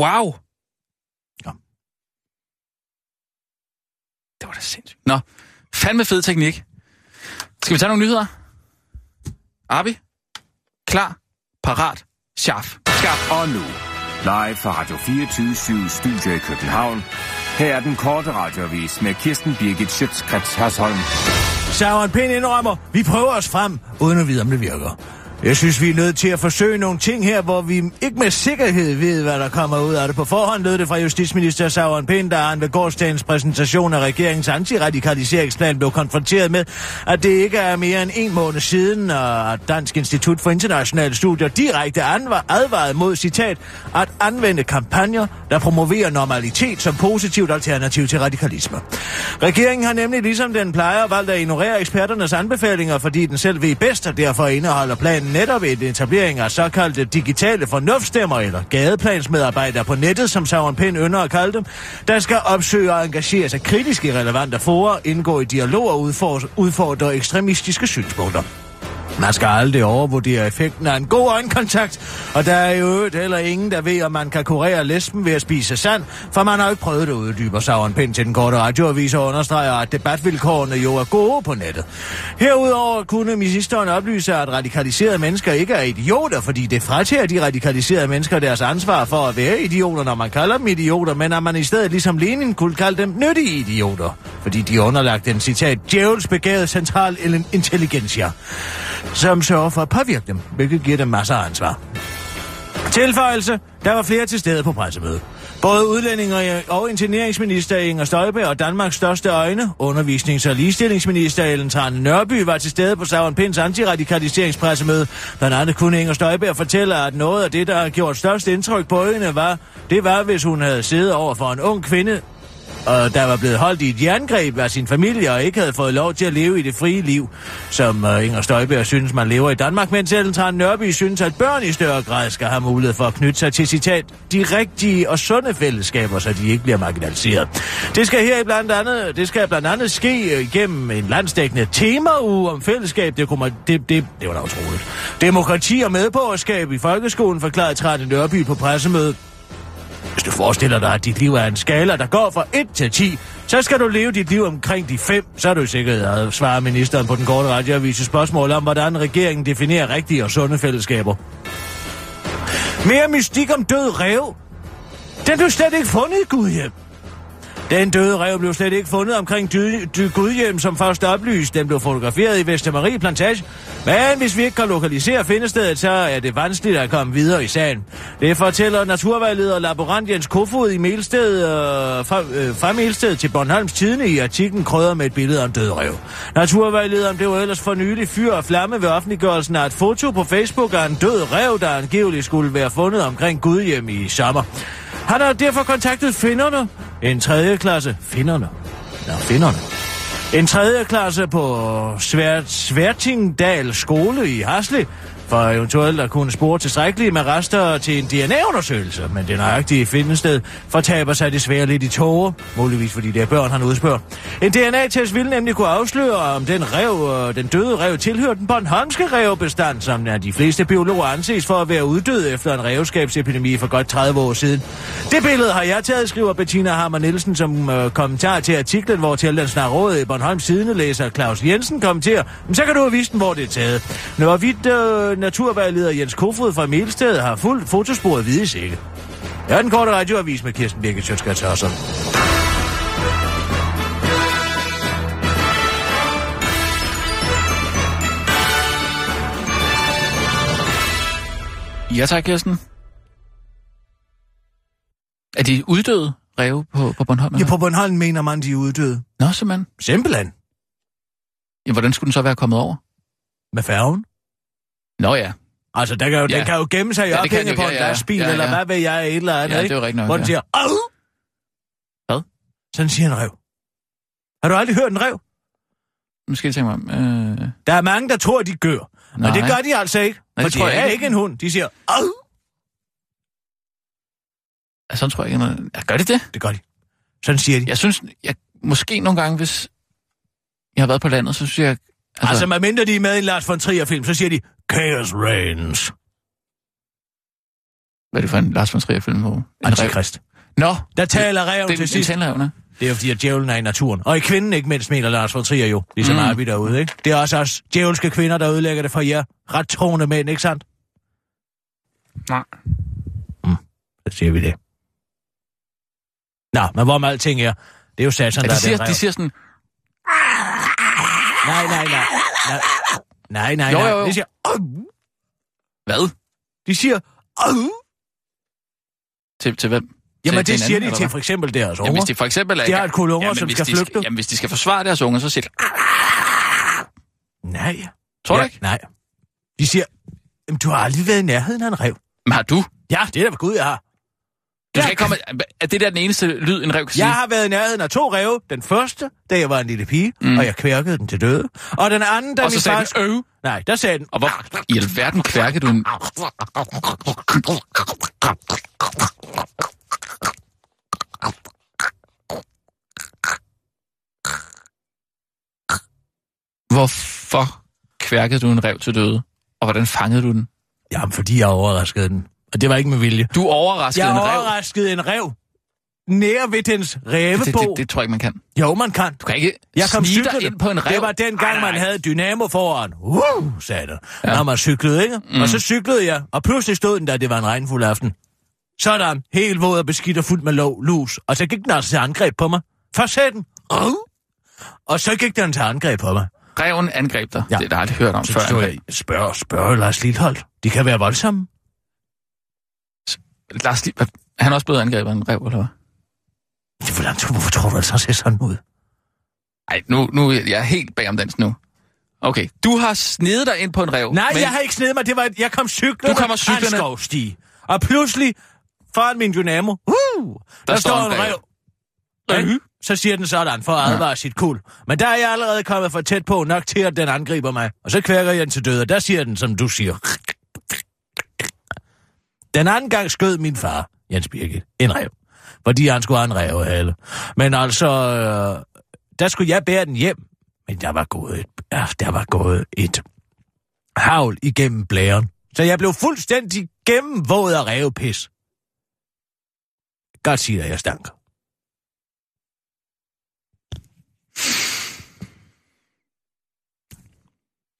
wow. Det var da sindssygt. Nå, fandme fed teknik. Skal vi tage nogle nyheder? Arbi? Klar? Parat? Scharf. Skarp. Og nu, live fra Radio 24 Studio i København. Her er den korte radiovis med Kirsten Birgit Schøtzgrads Hasholm. Søren Pind indrømmer, vi prøver os frem, uden at vide, om det virker. Jeg synes, vi er nødt til at forsøge nogle ting her, hvor vi ikke med sikkerhed ved, hvad der kommer ud af det. På forhånd lød det fra justitsminister Sauron Pind, da han ved gårdsdagens præsentation af regeringens antiradikaliseringsplan blev konfronteret med, at det ikke er mere end en måned siden, at Dansk Institut for Internationale Studier direkte advarede mod, citat, at anvende kampagner, der promoverer normalitet som positivt alternativ til radikalisme. Regeringen har nemlig, ligesom den plejer, valgt at ignorere eksperternes anbefalinger, fordi den selv ved bedst, og derfor indeholder planen netop et etablering af såkaldte digitale fornuftstemmer eller gadeplansmedarbejdere på nettet, som Søren Pind ynder at kalde dem, der skal opsøge og engagere sig kritisk i relevante forer, indgå i dialog og udfordre ekstremistiske synspunkter. Man skal aldrig overvurdere effekten af en god øjenkontakt, og der er jo øvrigt heller ingen, der ved, om man kan kurere lesben ved at spise sand, for man har jo ikke prøvet det, uddyber Sauron Pind til den korte radioavis og understreger, at debatvilkårene jo er gode på nettet. Herudover kunne ministeren oplyse, at radikaliserede mennesker ikke er idioter, fordi det fratager de radikaliserede mennesker deres ansvar for at være idioter, når man kalder dem idioter, men at man i stedet ligesom Lenin kunne kalde dem nyttige idioter, fordi de underlagt den citat djævels begavet central intelligensia som sørger for at påvirke dem, hvilket giver dem masser af ansvar. Tilføjelse, der var flere til stede på pressemødet. Både udlændinge og interneringsminister Inger Støjberg og Danmarks største øjne, undervisnings- og ligestillingsminister Ellen Trane Nørby, var til stede på Savon Pins antiradikaliseringspressemøde. Blandt andet kunne Inger Støjberg fortælle, at noget af det, der har gjort størst indtryk på hende, var, det var, hvis hun havde siddet over for en ung kvinde, og der var blevet holdt i et jerngreb af sin familie og ikke havde fået lov til at leve i det frie liv, som uh, Inger Støjberg synes, man lever i Danmark, mens Ellen Tran Nørby synes, at børn i større grad skal have mulighed for at knytte sig til citat de rigtige og sunde fællesskaber, så de ikke bliver marginaliseret. Det skal her blandt andet, det skal blandt andet ske øh, igennem en landsdækkende temauge om fællesskab. Det, kunne man, det, det, det var da utroligt. Demokrati og medborgerskab i folkeskolen forklarede Trane Nørby på pressemødet. Hvis du forestiller dig, at dit liv er en skala, der går fra 1 til 10, så skal du leve dit liv omkring de 5. Så er du sikkert øh, at svare ministeren på den korte radioavise spørgsmål om, hvordan regeringen definerer rigtige og sunde fællesskaber. Mere mystik om død rev. Den du slet ikke fundet, Gudhjem. Den døde rev blev slet ikke fundet omkring dy- dy- Gudhjem, som først oplyst. Den blev fotograferet i Vestermarie Plantage. Men hvis vi ikke kan lokalisere findestedet, så er det vanskeligt at komme videre i sagen. Det fortæller naturvejleder laborant Jens Kofod i Melsted, øh, fra, øh, fra Melsted til Bornholms Tidene i artiklen krøder med et billede om en død rev. Naturvejlederen blev ellers for nylig fyr og flamme ved offentliggørelsen af et foto på Facebook af en død rev, der angiveligt skulle være fundet omkring Gudhjem i sommer. Han har derfor kontaktet finderne. En tredje klasse. Finderne? Ja, finderne. En tredje klasse på Svært, Sværtingdal skole i Hasle, for eventuelt at kunne spore tilstrækkeligt med rester til en DNA-undersøgelse. Men det nøjagtige findested fortaber sig desværre lidt i tårer, muligvis fordi det er børn, han udspørger. En DNA-test ville nemlig kunne afsløre, om den rev, øh, den døde rev tilhører den Bornholmske revbestand, som er de fleste biologer anses for at være uddød efter en revskabsepidemi for godt 30 år siden. Det billede har jeg taget, skriver Bettina Hammer Nielsen som øh, kommentar til artiklen, hvor til den snart i Bornholms sidelæser Claus Jensen kommenterer. Men så kan du have vist den, hvor det er taget. Når vidt øh, naturvejleder Jens Kofod fra Melsted har fuldt fotosporet hvide sække. Jeg er den korte radioavis med Kirsten Birgit Sjøtskrets Hørsson. Ja tak, Kirsten. Er de uddøde ræve på, på Bornholm? Ja, eller? på Bornholm mener man, de er uddøde. Nå, simpelthen. Simpelthen. Ja, hvordan skulle den så være kommet over? Med færgen. Nå ja. Altså, der kan jo, Ja. den kan jo gemme sig i Ja, den på en ja, lastbil, Ja, eller ja. hvad ved jeg, et eller andet, Ja, det er jo rigtigt nok, Hvor den siger, Au! Hvad? Sådan siger en rev. Har du aldrig hørt en rev? Nu skal jeg tænke mig om... Øh... Der er mange, der tror, de gør. Nej. Og det gør de altså ikke. Nej, for tror jeg ikke. ikke en hund. De siger, Au! Ja, sådan tror jeg ikke. noget- Ja, gør det det? Det gør de. Sådan siger de. Jeg synes, jeg, måske nogle gange, hvis jeg har været på landet, så synes jeg... Altså, altså medmindre de er med i en Lars von Trier-film, så siger de, Chaos Reigns. Hvad er det for en Lars von Trier-film? Hvor Antikrist. Nå, Der taler reven til det, sidst. det er Det er jo fordi, at djævlen er i naturen. Og i kvinden ikke mindst, mener Lars von Trier jo. Ligesom Mm. mm. Arby derude, ikke? Det er også os djævelske kvinder, der ødelægger det for jer. Ret troende mænd, ikke sandt? Nej. Så siger vi det. Nå, men hvor med alting er, det er jo satan, Ja, der de, er siger, den rev. de siger sådan... Nej, nej, nej. Nej, nej, nej. Jo, jo, jo. Det siger... Au! Hvad? De siger, Au! Til, til hvem? Jamen, det siger de til hvad? for eksempel deres Jamen, unger. hvis de for eksempel er... De har et kul unger, Jamen, som skal de flygte. Jamen, hvis de skal forsvare deres unger, så siger de... Nej. Tror du ja, ikke? Nej. De siger, "Jamen, du har aldrig været i nærheden af en rev. Men har du? Ja, det er da ved Gud, jeg har. Du skal Jeg ikke komme... Er det der den eneste lyd, en rev kan sige? Jeg har været i nærheden af to ræve. Den første, da jeg var en lille pige, mm. og jeg kværkede den til døde. Og den anden, da Og min far... den, øh. Nej, der sagde den... Og hvor i alverden kværkede du en... Hvorfor kværkede du en rev til døde? Og hvordan fangede du den? Jamen, fordi jeg overraskede den. Og det var ikke med vilje. Du overraskede Jeg en rev. overraskede en rev. Nær ved dens Det, rævebo. det, det, det, tror jeg ikke, man kan. Jo, man kan. Du kan ikke Jeg kom cyklende. ind på en rev. Det var dengang, Ej, man havde dynamo foran. Uh, sagde det. Ja. Når man cyklede, ikke? Mm. Og så cyklede jeg, og pludselig stod den der, det var en regnfuld aften. Sådan, helt våd og beskidt og fuld med lov, lus. Og så gik den altså til angreb på mig. Først sagde den, uh, og så gik den til angreb på mig. Reven angreb dig. Ja. Det har jeg aldrig hørt om Så før. stod jeg, spørg, spørg Lars Lilholdt. De kan være voldsomme. Lars, han er også blevet angrebet af en rev, eller hvad? Ja, Hvordan, hvorfor tror du, at så ser sådan ud? Ej, nu, nu jeg er helt bag om dans nu. Okay, du har snedet dig ind på en rev. Nej, men jeg har ikke snedet mig. Det var, jeg kom cyklende. Du kommer cyklende. af en skovsti. Og pludselig, foran min dynamo, uh, der, der står en rev. Ja, så siger den sådan for at advare sit kul. Men der er jeg allerede kommet for tæt på nok til, at den angriber mig. Og så kværker jeg den til døde, og der siger den, som du siger. Den anden gang skød min far, Jens Birgit, en rev. Fordi han skulle have en revhale. Men altså, øh, der skulle jeg bære den hjem. Men der var gået et, ja, der var gået et havl igennem blæren. Så jeg blev fuldstændig gennemvåd af revpis. Godt siger jeg stank.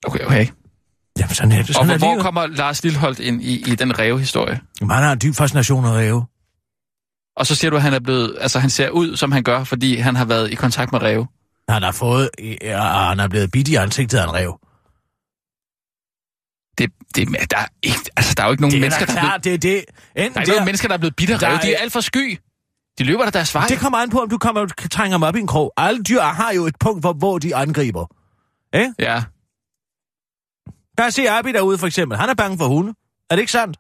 Okay, okay. Jamen, sådan er det. Og Sådan hvor, er hvor kommer Lars Lilholdt ind i, i den revehistorie? Jamen, han har en dyb fascination af ræve. Og så siger du, at han er blevet, altså han ser ud, som han gør, fordi han har været i kontakt med ræve. Han har fået, ja, han er blevet bidt i ansigtet af en rev. Det, det, der, er ikke, altså, der er jo ikke nogen Det er mennesker, der, er blevet, det er det. Enten der er ikke nogen mennesker, der er blevet bidt af ræve. De er alt for sky. De løber der deres vej. Det kommer an på, om du kommer, trænger dem op i en krog. Alle dyr har jo et punkt, hvor, hvor de angriber. Eh? Ja. Bare se Abi derude, for eksempel. Han er bange for hunde. Er det ikke sandt?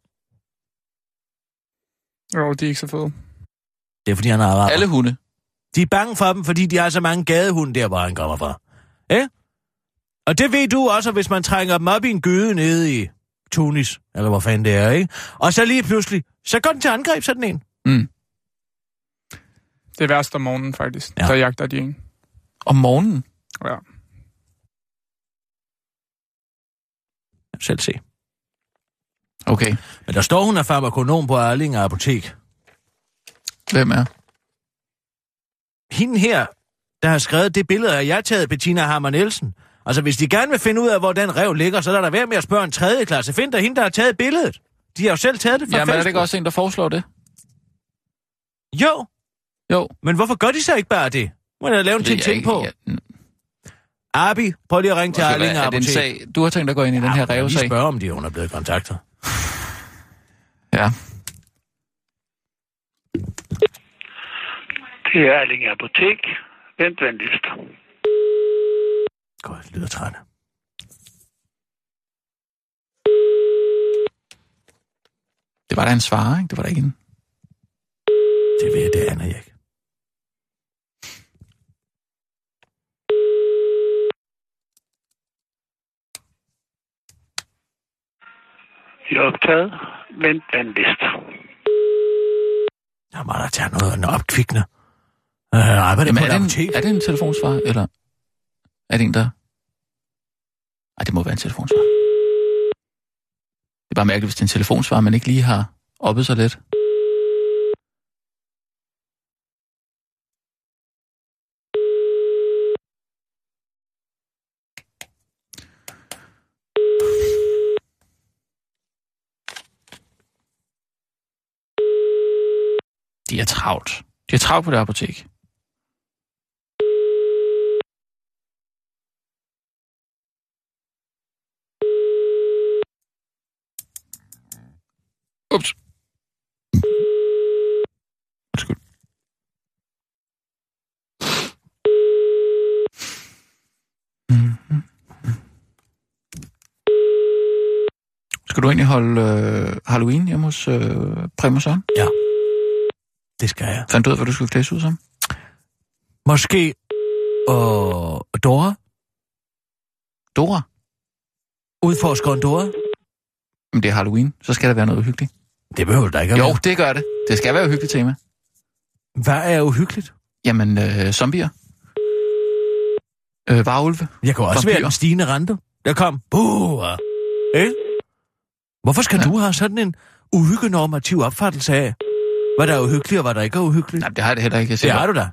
Jo, de er ikke så fede. Det er, fordi han er araber. Alle hunde. De er bange for dem, fordi de har så mange gadehunde der, hvor han kommer fra. Eh? Og det ved du også, hvis man trænger dem op i en gyde nede i Tunis, eller hvor fanden det er, ikke? Og så lige pludselig, så går den til angreb, sådan en. Mm. Det er værst om morgenen, faktisk. Ja. Ja. Der jagter de en. Om morgenen. Ja. Selv se. Okay. Men der står, hun er farmakonom på Arlinger Apotek. Hvem er? Hende her, der har skrevet det billede, af jeg har taget Bettina Hammer Nielsen. Altså, hvis de gerne vil finde ud af, hvor den rev ligger, så er der være med at spørge en tredje klasse. Find der hende, der har taget billedet. De har jo selv taget det fra Jamen, er det Facebook. ikke også en, der foreslår det? Jo, Jo. men hvorfor gør de så ikke bare det? Må jeg lave en er ting, på? ja, Abi, prøv lige at ringe til hvad, er det en sag, du har tænkt dig at gå ind i den her Ja, rævesag? Vi spørger, om de hun er blevet kontaktet. Ja. Det er Erling Apotek. Vent venligst. Godt, det lyder træt. Det var da en svarer, ikke? Det var da ikke en... Det ved jeg, det aner jeg er optaget. Vent venligst. Jeg må da tage noget noget opkvikkende. Øh, arbejder Jamen, er et det, en, er det en telefonsvar, eller er det en, der... Ej, det må være en telefonsvar. Det er bare mærkeligt, hvis det er en telefonsvar, man ikke lige har oppet sig lidt. De er travlt. De er travlt på det apotek. Ups. Undskyld. Mhm. Skal du egentlig holde øh, Halloween hjemme hos øh, Prima Søren? Ja. Det skal jeg. Fandt du ud af, hvad du skulle klædes ud som? Måske... Og Dora? Dora? Udforskeren Dora? Men det er Halloween, så skal der være noget uhyggeligt. Det behøver der ikke at Jo, være. det gør det. Det skal være et uhyggeligt tema. Hvad er uhyggeligt? Jamen, øh, zombier. Øh, varulve. Jeg kan også Vampyrer. være den stigende rente. Der kom. Buh! Ikke? Hvorfor skal ja. du have sådan en uhyggenormativ opfattelse af, hvad der er uhyggeligt og hvad der ikke uhyggeligt? Nej, det har jeg det heller ikke. Jeg Det har du da.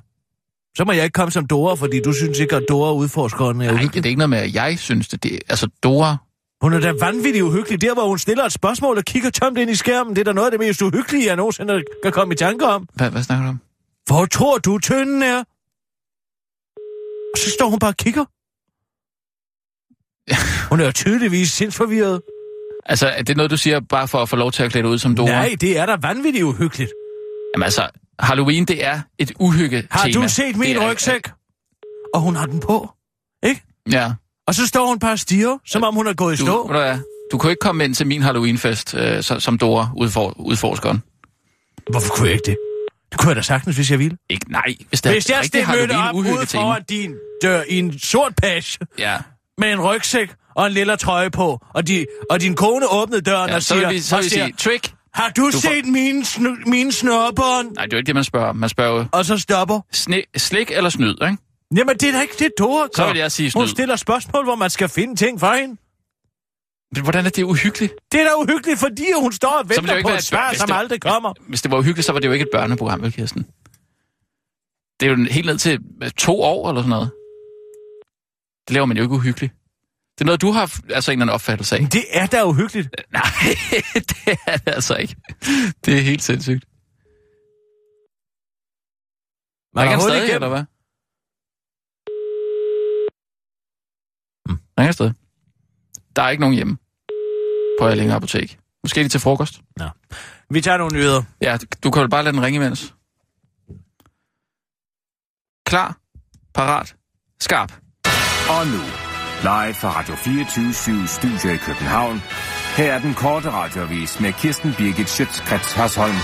Så må jeg ikke komme som Dora, fordi du synes ikke, at Dora udforskeren er Nej, det uhyggelig. er ikke noget med, at jeg synes det. det er, altså, Dora... Hun er da vanvittigt uhyggelig, der hvor hun stiller et spørgsmål og kigger tomt ind i skærmen. Det er da noget af det mest uhyggelige, jeg nogensinde kan komme i tanke om. Hvad, hvad snakker du om? Hvor tror du, tynden er? Og så står hun bare og kigger. *laughs* Hun er jo tydeligvis sindsforvirret. Altså, er det noget, du siger bare for at få lov til at klæde dig ud som Dora? Nej, det er da vanvittigt uhyggeligt. Jamen altså, Halloween, det er et uhygge Har du set min er, rygsæk? Og hun har den på, ikke? Ja. Og så står hun bare stiger, som om hun er gået i Du, stå. du, hvad, du kunne ikke komme ind til min Halloweenfest øh, som Dora, udfor, udforskeren. Hvorfor kunne jeg ikke det? Det kunne jeg da sagtens, hvis jeg ville. Ikke, nej. Hvis, der Hvis jeg stod mødte op ude tema. foran din dør i en sort page Ja, med en rygsæk og en lille trøje på, og, de, og din kone åbnede døren ja og så vil siger, vi, så vil vi siger sige, trick. Har du, Du får- set mine, sn- mine snørbånd? Nej, det er jo ikke det, man spørger. Man spørger jo, Og så stopper. sne, slik eller snyd, ikke? Jamen, det er da ikke det, Dora Så vil jeg sige Hun snyd. stiller spørgsmål, hvor man skal finde ting for hende. Men hvordan er det uhyggeligt? Det er da uhyggeligt, fordi hun står og venter på et et svar, hvis som det- aldrig kommer. Hvis det var uhyggeligt, så var det jo ikke et børneprogram, vel, Kirsten? Det er jo helt ned til to år eller sådan noget. Det laver man jo ikke uhyggeligt. Det er noget, du har altså en eller anden opfattelse af. Det er da uhyggeligt. Nej, *laughs* det er det altså ikke. Det er helt sindssygt. Man Ringer har han stadig, igennem. eller hvad? Mm. Ringer stadig? Der er ikke nogen hjemme på Allinge Apotek. Måske lige til frokost. Vi tager nogle nyheder. Ja, du kan vel bare lade den ringe imens. Klar, parat, skarp. Og nu, live fra Radio 24 Studio i København. Her er den korte radiovis med Kirsten Birgit Schøtzgrads Hasholm.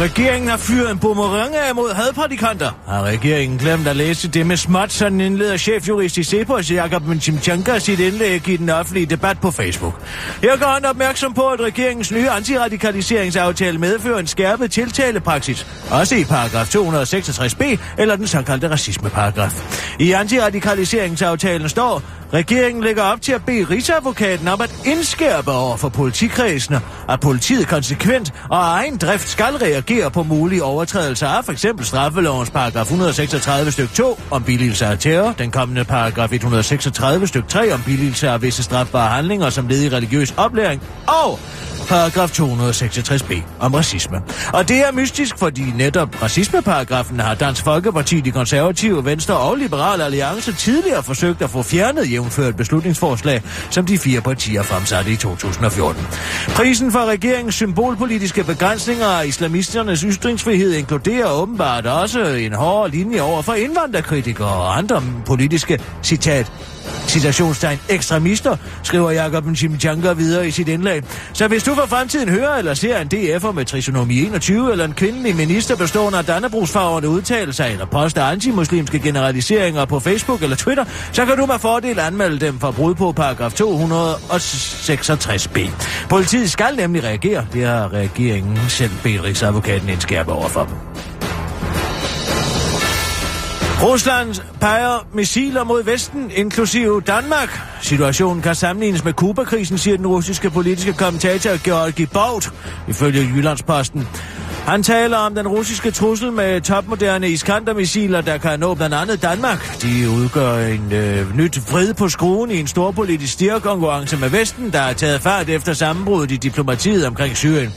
Regeringen har fyret en boomerang af mod hadprædikanter. Har regeringen glemt at læse det med småt, sådan indleder chefjurist i Cepos, Jakob Chimchanka, sit indlæg i den offentlige debat på Facebook. Her gør han opmærksom på, at regeringens nye antiradikaliseringsaftale medfører en skærpet tiltalepraksis, også i paragraf 266b, eller den såkaldte racismeparagraf. I antiradikaliseringsaftalen står, regeringen lægger op til at bede Rigsadvokaten om at indskærpe over for politikredsene, at politiet konsekvent og af egen drift skal reagere på mulige overtrædelser af f.eks. straffelovens paragraf 136 stykke 2 om billigelse af terror, den kommende paragraf 136 stykke 3 om billigelse af visse strafbare handlinger som led i religiøs oplæring, og paragraf 266b om racisme. Og det er mystisk, fordi netop racismeparagrafen har Dansk Folkeparti, de konservative, Venstre og Liberale Alliance tidligere forsøgt at få fjernet jævnført beslutningsforslag, som de fire partier fremsatte i 2014. Prisen for regeringens symbolpolitiske begrænsninger af islamisternes ytringsfrihed inkluderer åbenbart også en hård linje over for indvandrerkritikere og andre politiske, citat, citationstegn, ekstremister, skriver Jakob Chimichanka videre i sit indlæg. Så hvis du for fremtiden hører eller ser en DF'er med trisonomi 21 eller en kvindelig minister bestående af Dannebrugsfarverne udtale sig eller poste antimuslimske generaliseringer på Facebook eller Twitter, så kan du med fordel anmelde dem for brud på paragraf 266b. Politiet skal nemlig reagere. Det har regeringen selv bedt Rigsadvokaten indskærpe over for dem. Rusland peger missiler mod Vesten, inklusive Danmark. Situationen kan sammenlignes med Kubakrisen, siger den russiske politiske kommentator Georgi Bout, ifølge Jyllandsposten. Han taler om den russiske trussel med topmoderne Iskander-missiler, der kan nå blandt andet Danmark. De udgør en øh, nyt vrid på skruen i en storpolitisk styrkonkurrence med Vesten, der er taget fart efter sammenbruddet i diplomatiet omkring Syrien.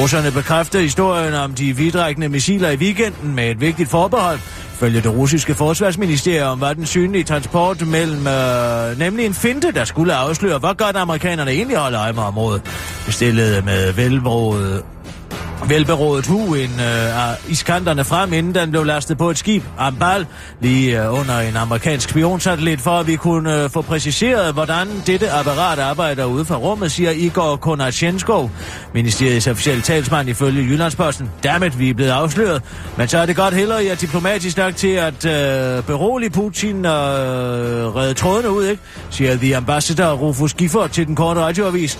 Russerne bekræfter historien om de vidrækkende missiler i weekenden med et vigtigt forbehold. Følge det russiske forsvarsministerium var den synlige transport mellem, øh, nemlig en finte, der skulle afsløre, hvor godt amerikanerne egentlig holder øje med området. Bestillet med velvåget velberådet hu en øh, iskanterne frem, inden den blev lastet på et skib, Ambal, lige øh, under en amerikansk spionsatellit, for at vi kunne øh, få præciseret, hvordan dette apparat arbejder ude fra rummet, siger Igor Konashenskov, ministeriets officielle talsmand ifølge Jyllandsposten. Dammit, vi er blevet afsløret, men så er det godt heller, jeg er diplomatisk nok til at øh, berolige Putin og øh, redde trådene ud, ikke? siger The Ambassador Rufus Gifford til den korte radioavis.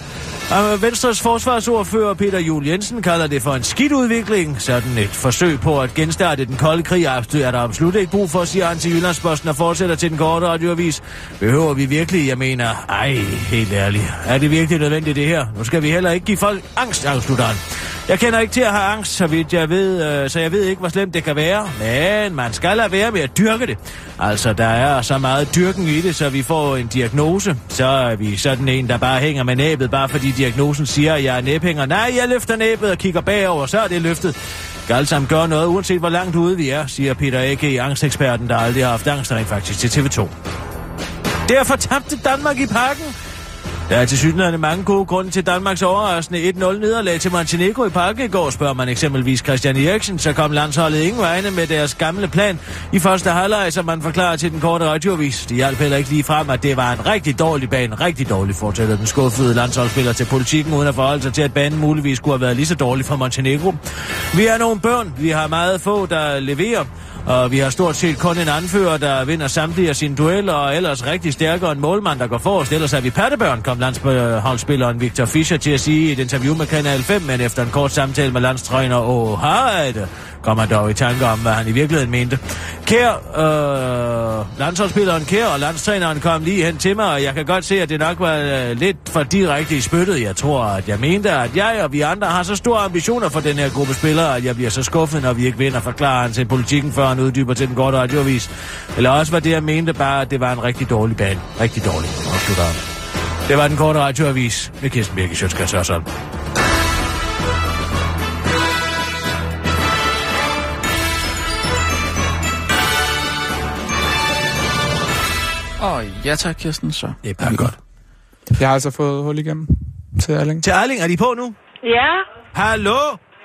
Og Venstres forsvarsordfører Peter Jul Jensen kalder det for en skidt udvikling. Sådan et forsøg på at genstarte den kolde krig er der absolut ikke brug for, siger han til Jyllandsposten og fortsætter til den korte radioavis. Behøver vi virkelig, jeg mener, ej, helt ærligt, er det virkelig nødvendigt det her? Nu skal vi heller ikke give folk angst, afslutter han. Jeg kender ikke til at have angst, så vidt jeg ved, øh, så jeg ved ikke, hvor slemt det kan være. Men man skal lade være med at dyrke det. Altså, der er så meget dyrken i det, så vi får en diagnose. Så er vi sådan en, der bare hænger med næbet, bare fordi diagnosen siger, at jeg er næbhænger. Nej, jeg løfter næbet og kigger bagover, så er det løftet. Skal alle sammen gøre noget, uanset hvor langt ude vi er, siger Peter A.G., angsteksperten, der aldrig har haft angst rent faktisk til TV2. Derfor tabte Danmark i parken. Der er til synligheden mange gode grunde til Danmarks overraskende 1-0 nederlag til Montenegro i parken i går, spørger man eksempelvis Christian Eriksen, så kom landsholdet ingen vegne med deres gamle plan i første halvleg, som man forklarer til den korte radiovis. Det hjalp heller ikke lige frem, at det var en rigtig dårlig bane, rigtig dårlig fortæller den skuffede landsholdsspiller til politikken, uden at forholde sig til, at banen muligvis skulle have været lige så dårlig for Montenegro. Vi er nogle børn, vi har meget få, der leverer, og vi har stort set kun en anfører, der vinder samtlige af sine dueller, og ellers rigtig stærkere en målmand, der går forrest. Ellers er vi pattebørn, kom landsholdsspilleren Victor Fischer til at sige i et interview med Kanal 5, men efter en kort samtale med landstræner Åh Harald, kommer dog i tanke om, hvad han i virkeligheden mente. Kær, øh, landsholdsspilleren Kær og landstræneren kom lige hen til mig, og jeg kan godt se, at det nok var øh, lidt for direkte i spyttet. Jeg tror, at jeg mente, at jeg og vi andre har så store ambitioner for den her gruppe spillere, at jeg bliver så skuffet, når vi ikke vinder, forklarer han til politikken, før han uddyber til den korte radioavis. Eller også var det, jeg mente bare, at det var en rigtig dårlig bane. Rigtig dårlig. Afslutter han. Det var den korte radioavis med Kirsten Birke Sjøtskrets ja tak, Kirsten, så. Det er bare godt. Jeg har altså fået hul igennem til Erling. Til Erling, er de på nu? Ja, Hallo?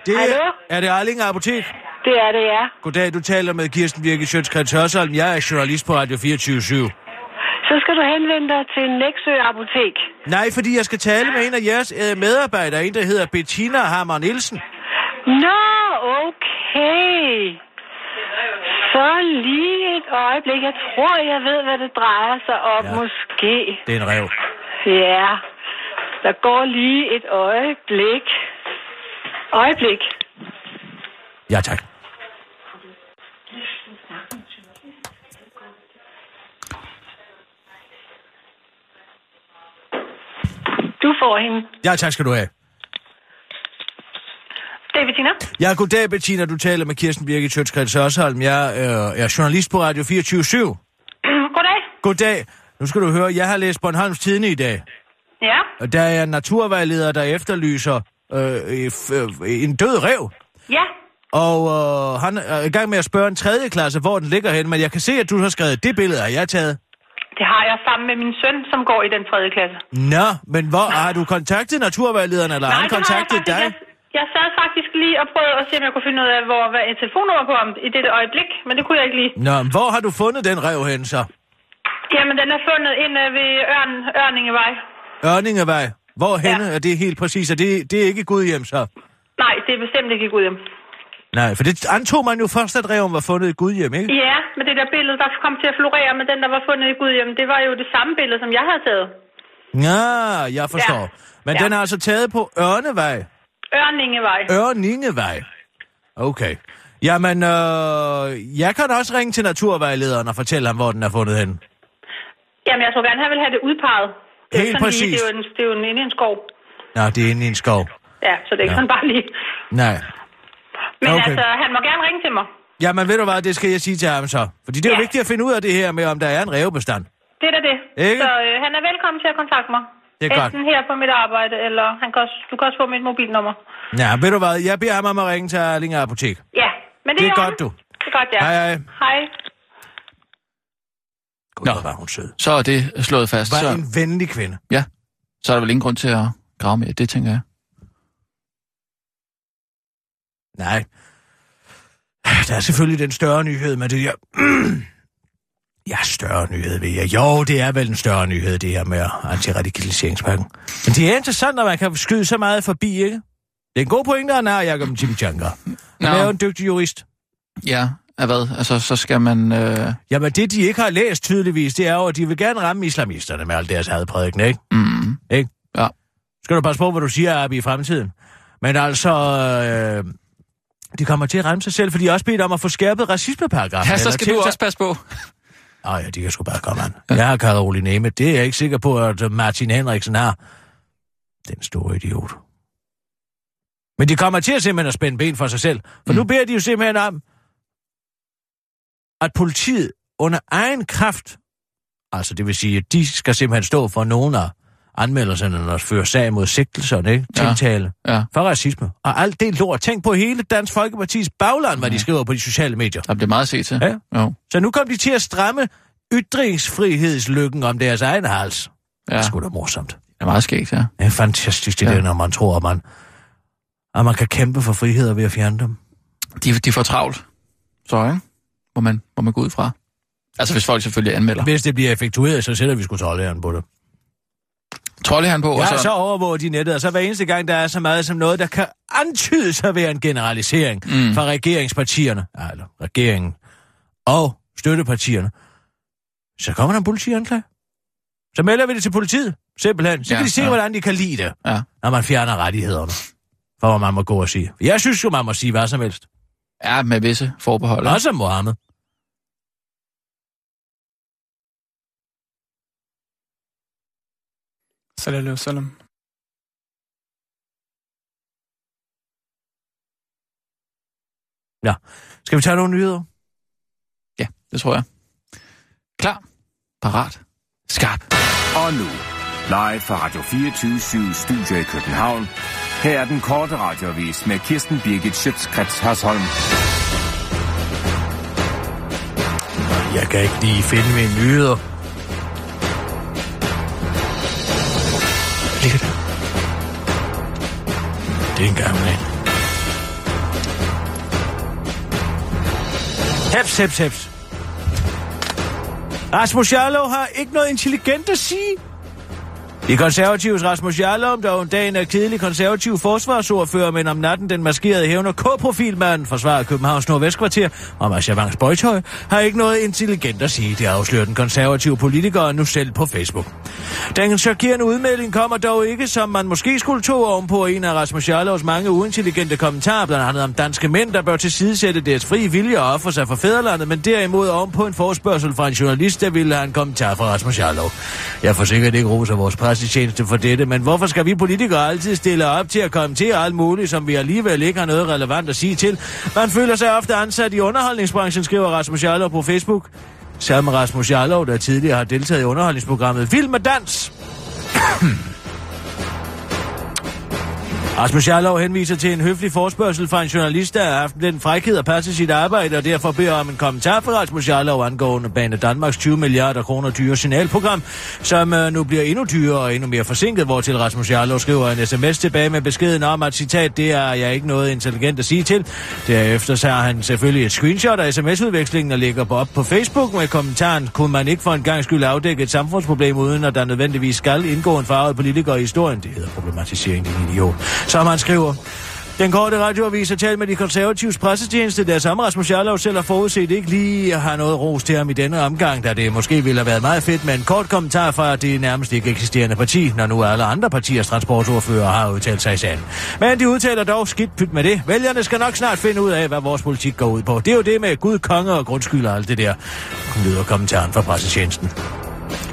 Det Hallo? Er, er det Erling Apotek? det er det, ja. Goddag, du taler med Kirsten Birke Sjøtskrets Hørsholm. Jeg er journalist på Radio 24 Så skal du henvende dig til Næksø Apotek. Nej, fordi jeg skal tale med en af jeres øh, medarbejdere, en der hedder Bettina Hammer Nielsen. Nå, okay. Så lige et øjeblik. Jeg tror, jeg ved, hvad det drejer sig om, Ja. måske. Det er en rev. Ja, der går lige et øjeblik. Øjeblik. Ja, tak. Du får hende. Ja, tak skal du have. Det er Bettina. Ja, goddag, Bettina. Du taler med Kirsten Birke Sjøtskreds Hørsholm. Jeg øh, er journalist på Radio 24 *clears throat* Goddag. Goddag. Nu skal du høre, jeg har læst Bornholms Tidene i dag. Ja, Og der er en naturvejleder, der efterlyser øh, øh, en død rev. ja. Og øh, han er i gang med at spørge en tredje klasse, hvor den ligger hen. Men jeg kan se, at du har skrevet, det billede har jeg taget. Det har jeg sammen med min søn, som går i den tredje klasse. Nå, men hvor har du kontaktet naturvejlederen, eller har han det har jeg kontaktet dig? Jeg, jeg sad faktisk lige og prøvede at se, om jeg kunne finde ud af, hvor hvad et telefonnummer på ham i dette øjeblik, men det kunne jeg ikke lige. Nå, hvor har du fundet den rev hen så? Jamen, den er fundet inde ved Ørn, Ørningevej. Ørningevej. Hvor henne Ja. er det helt præcis? Er det, det er ikke Gudhjem så? Nej, det er bestemt ikke Gudhjem. Nej, for det antog man jo først, at reven var fundet i Gudhjem, ikke? Ja, men det der billede, der kom til at florere med den, der var fundet i Gudhjem, det var jo det samme billede, som jeg havde taget. Ja, jeg forstår. Ja. Men Ja. den er altså taget på Ørnevej. Ørningevej. Ørningevej. Okay. Jamen, øh, jeg kan også ringe til naturvejlederen og fortælle ham, hvor den er fundet hen. Jamen, jeg tror gerne, han vil have det udpeget. Det er Helt præcis. Lige, det, er jo en, det er jo en inde i en skov. Nå, det er inde i en skov. Ja, så det er ikke Ja. sådan bare lige... Nej. Men Okay. altså, han må gerne ringe til mig. Jamen ved du hvad, det skal jeg sige til ham så. Fordi det er jo Ja. vigtigt at finde ud af det her med, om der er en rævebestand. Det er da det. Ikke? Så øh, han er velkommen til at kontakte mig. Det er godt. Enten her på mit arbejde, eller han kan også, du kan også få mit mobilnummer. Ja, ved du hvad, jeg beder ham om at ringe til Erling Apotek. Ja, men det, Det er godt, du. Det er godt, ja. Hej, hej. Hej. Gud, Nå. var hun sød. Så er det slået fast. Var Så, en venlig kvinde. ja, så er der vel ingen grund til at grave med det, tænker jeg. Nej. Der er selvfølgelig den større nyhed med det her. *clears throat* Ja, større nyhed ved jeg. Jo, det er vel en større nyhed, det her med antiradikaliseringspakken. Men det er interessant, at man kan skyde så meget forbi, ikke? Det er en god pointe, han har, Jacob Chimichanga. Han Nå. er jo en dygtig jurist. Ja, af hvad? Altså, så skal man... Øh... Jamen, det de ikke har læst tydeligvis, det er jo, at de vil gerne ramme islamisterne med alt deres hadprædiken, ikke? Mm, Ikke? Ja. Skal du passe på, hvad du siger, Abi, i fremtiden. Men altså, øh, de kommer til at ramme sig selv, for de også bedt om at få skærpet racismeparagrafen. ja, så skal du også passe på. Åh ja, de kan sgu bare komme an. Jeg har Nemme. Det er jeg ikke sikker på, at Martin Henriksen har. Den store idiot. Men de kommer til at simpelthen at spænde ben for sig selv. For mm. nu beder de jo simpelthen om, at politiet under egen kraft, altså det vil sige, at de skal simpelthen stå for nogle af anmeldelserne, der fører sag mod sigtelserne, ikke? Ja. tiltale Ja, for racisme. Og alt det lort. Tænk på hele Dansk Folkepartis bagland, hvad de skriver på de sociale medier. der bliver meget at se til. Ja. Jo. Så nu kom de til at stramme ytringsfrihedslykken om deres egen hals. Ja. Ja, Det er sgu da morsomt. det er meget skægt, ja. Det er fantastisk, det ja. Ja. der, når man tror, at man, at man kan kæmpe for friheder ved at fjerne dem. De, de får travlt. Så, ikke? Må man, må man gå ud fra. Altså, hvis folk selvfølgelig anmelder. Hvis det bliver effektueret, så sætter vi sgu tårlæren på det. Trolde han på, og Ja, så... så overvåger de nettet, og så hver eneste gang, der er så meget som noget, der kan antydes at være en generalisering mm. fra regeringspartierne, eller regeringen og støttepartierne, så kommer der en politianklage. Så melder vi det til politiet, simpelthen. Så Ja, kan de se, ja. hvordan de kan lide det, Ja. når man fjerner rettighederne. For hvad man må gå og sige. Jeg synes jo, man må sige hvad som helst. Ja, med visse forbehold. Også Mohammed. Salam salam. Ja. Skal vi tage nogle nyheder? Ja, det tror jeg. Klar. Parat. Skarp. Og nu, live fra Radio 24 Studio i København. Her er den korte radiovis med Kirsten Birgit Schøtzgrads Hasholm. Jeg kan ikke lige finde mine nyheder. Det en gang en. Heps, heps, heps. Rasmus Jarlov har ikke noget intelligent at sige. De konservatives Rasmus Jarlom, der om dagen er kedelig konservativ forsvarsordfører, men om natten den maskerede hævner K-profilmand, forsvarer Københavns Nordvestkvarter, om Ashavans Bøjtøj, har ikke noget intelligent at sige. Det afslører den konservative politiker nu selv på Facebook. Den chokerende udmelding kommer dog ikke, som man måske skulle tro ovenpå en af Rasmus Jarlovs mange uintelligente kommentarer, blandt andet om danske mænd, der bør tilsidesætte deres frie vilje og ofre sig for fædrelandet, men derimod ovenpå en forspørgsel fra en journalist, der ville have en kommentar fra Rasmus Jarlov. Jeg forsikrer det ikke roser vores pressetjeneste for dette, men hvorfor skal vi politikere altid stille op til at kommentere alt muligt, som vi alligevel ikke har noget relevant at sige til? Man føler sig ofte ansat i underholdningsbranchen, skriver Rasmus Jarlov på Facebook. Samme Rasmus Jarlov, der tidligere har deltaget i underholdningsprogrammet Vild med Dans. Rasmus Jarlov henviser til en høflig forspørgsel fra en journalist, der har haft den frækhed at passe sit arbejde, og derfor beder om en kommentar fra Rasmus Jarlov angående Bane Danmarks 20 milliarder kroner dyre signalprogram, som øh, nu bliver endnu dyrere og endnu mere forsinket, hvor til Rasmus Jarlov skriver en sms tilbage med beskeden om, at citat, det er jeg ikke noget intelligent at sige til. Derefter tager han selvfølgelig et screenshot af sms-udvekslingen og lægger op på Facebook med kommentaren, kunne man ikke for en gang skulle afdække et samfundsproblem, uden at der nødvendigvis skal indgå en farvet politiker i historien. Det hedder problematisering, din idiot. Som han skriver, den korte radioavis har talt med de konservatives pressetjeneste, der samme Rasmus Jarlov selv har forudset ikke lige har noget ros til ham i denne omgang, da det måske ville have været meget fedt med en kort kommentar fra det nærmest ikke eksisterende parti, når nu alle andre partiers transportordfører har udtalt sig i sagen. Men de udtaler dog skidt pyt med det. Vælgerne skal nok snart finde ud af, hvad vores politik går ud på. Det er jo det med Gud, konge og grundskyld og alt det der, lyder kommentaren fra pressetjenesten.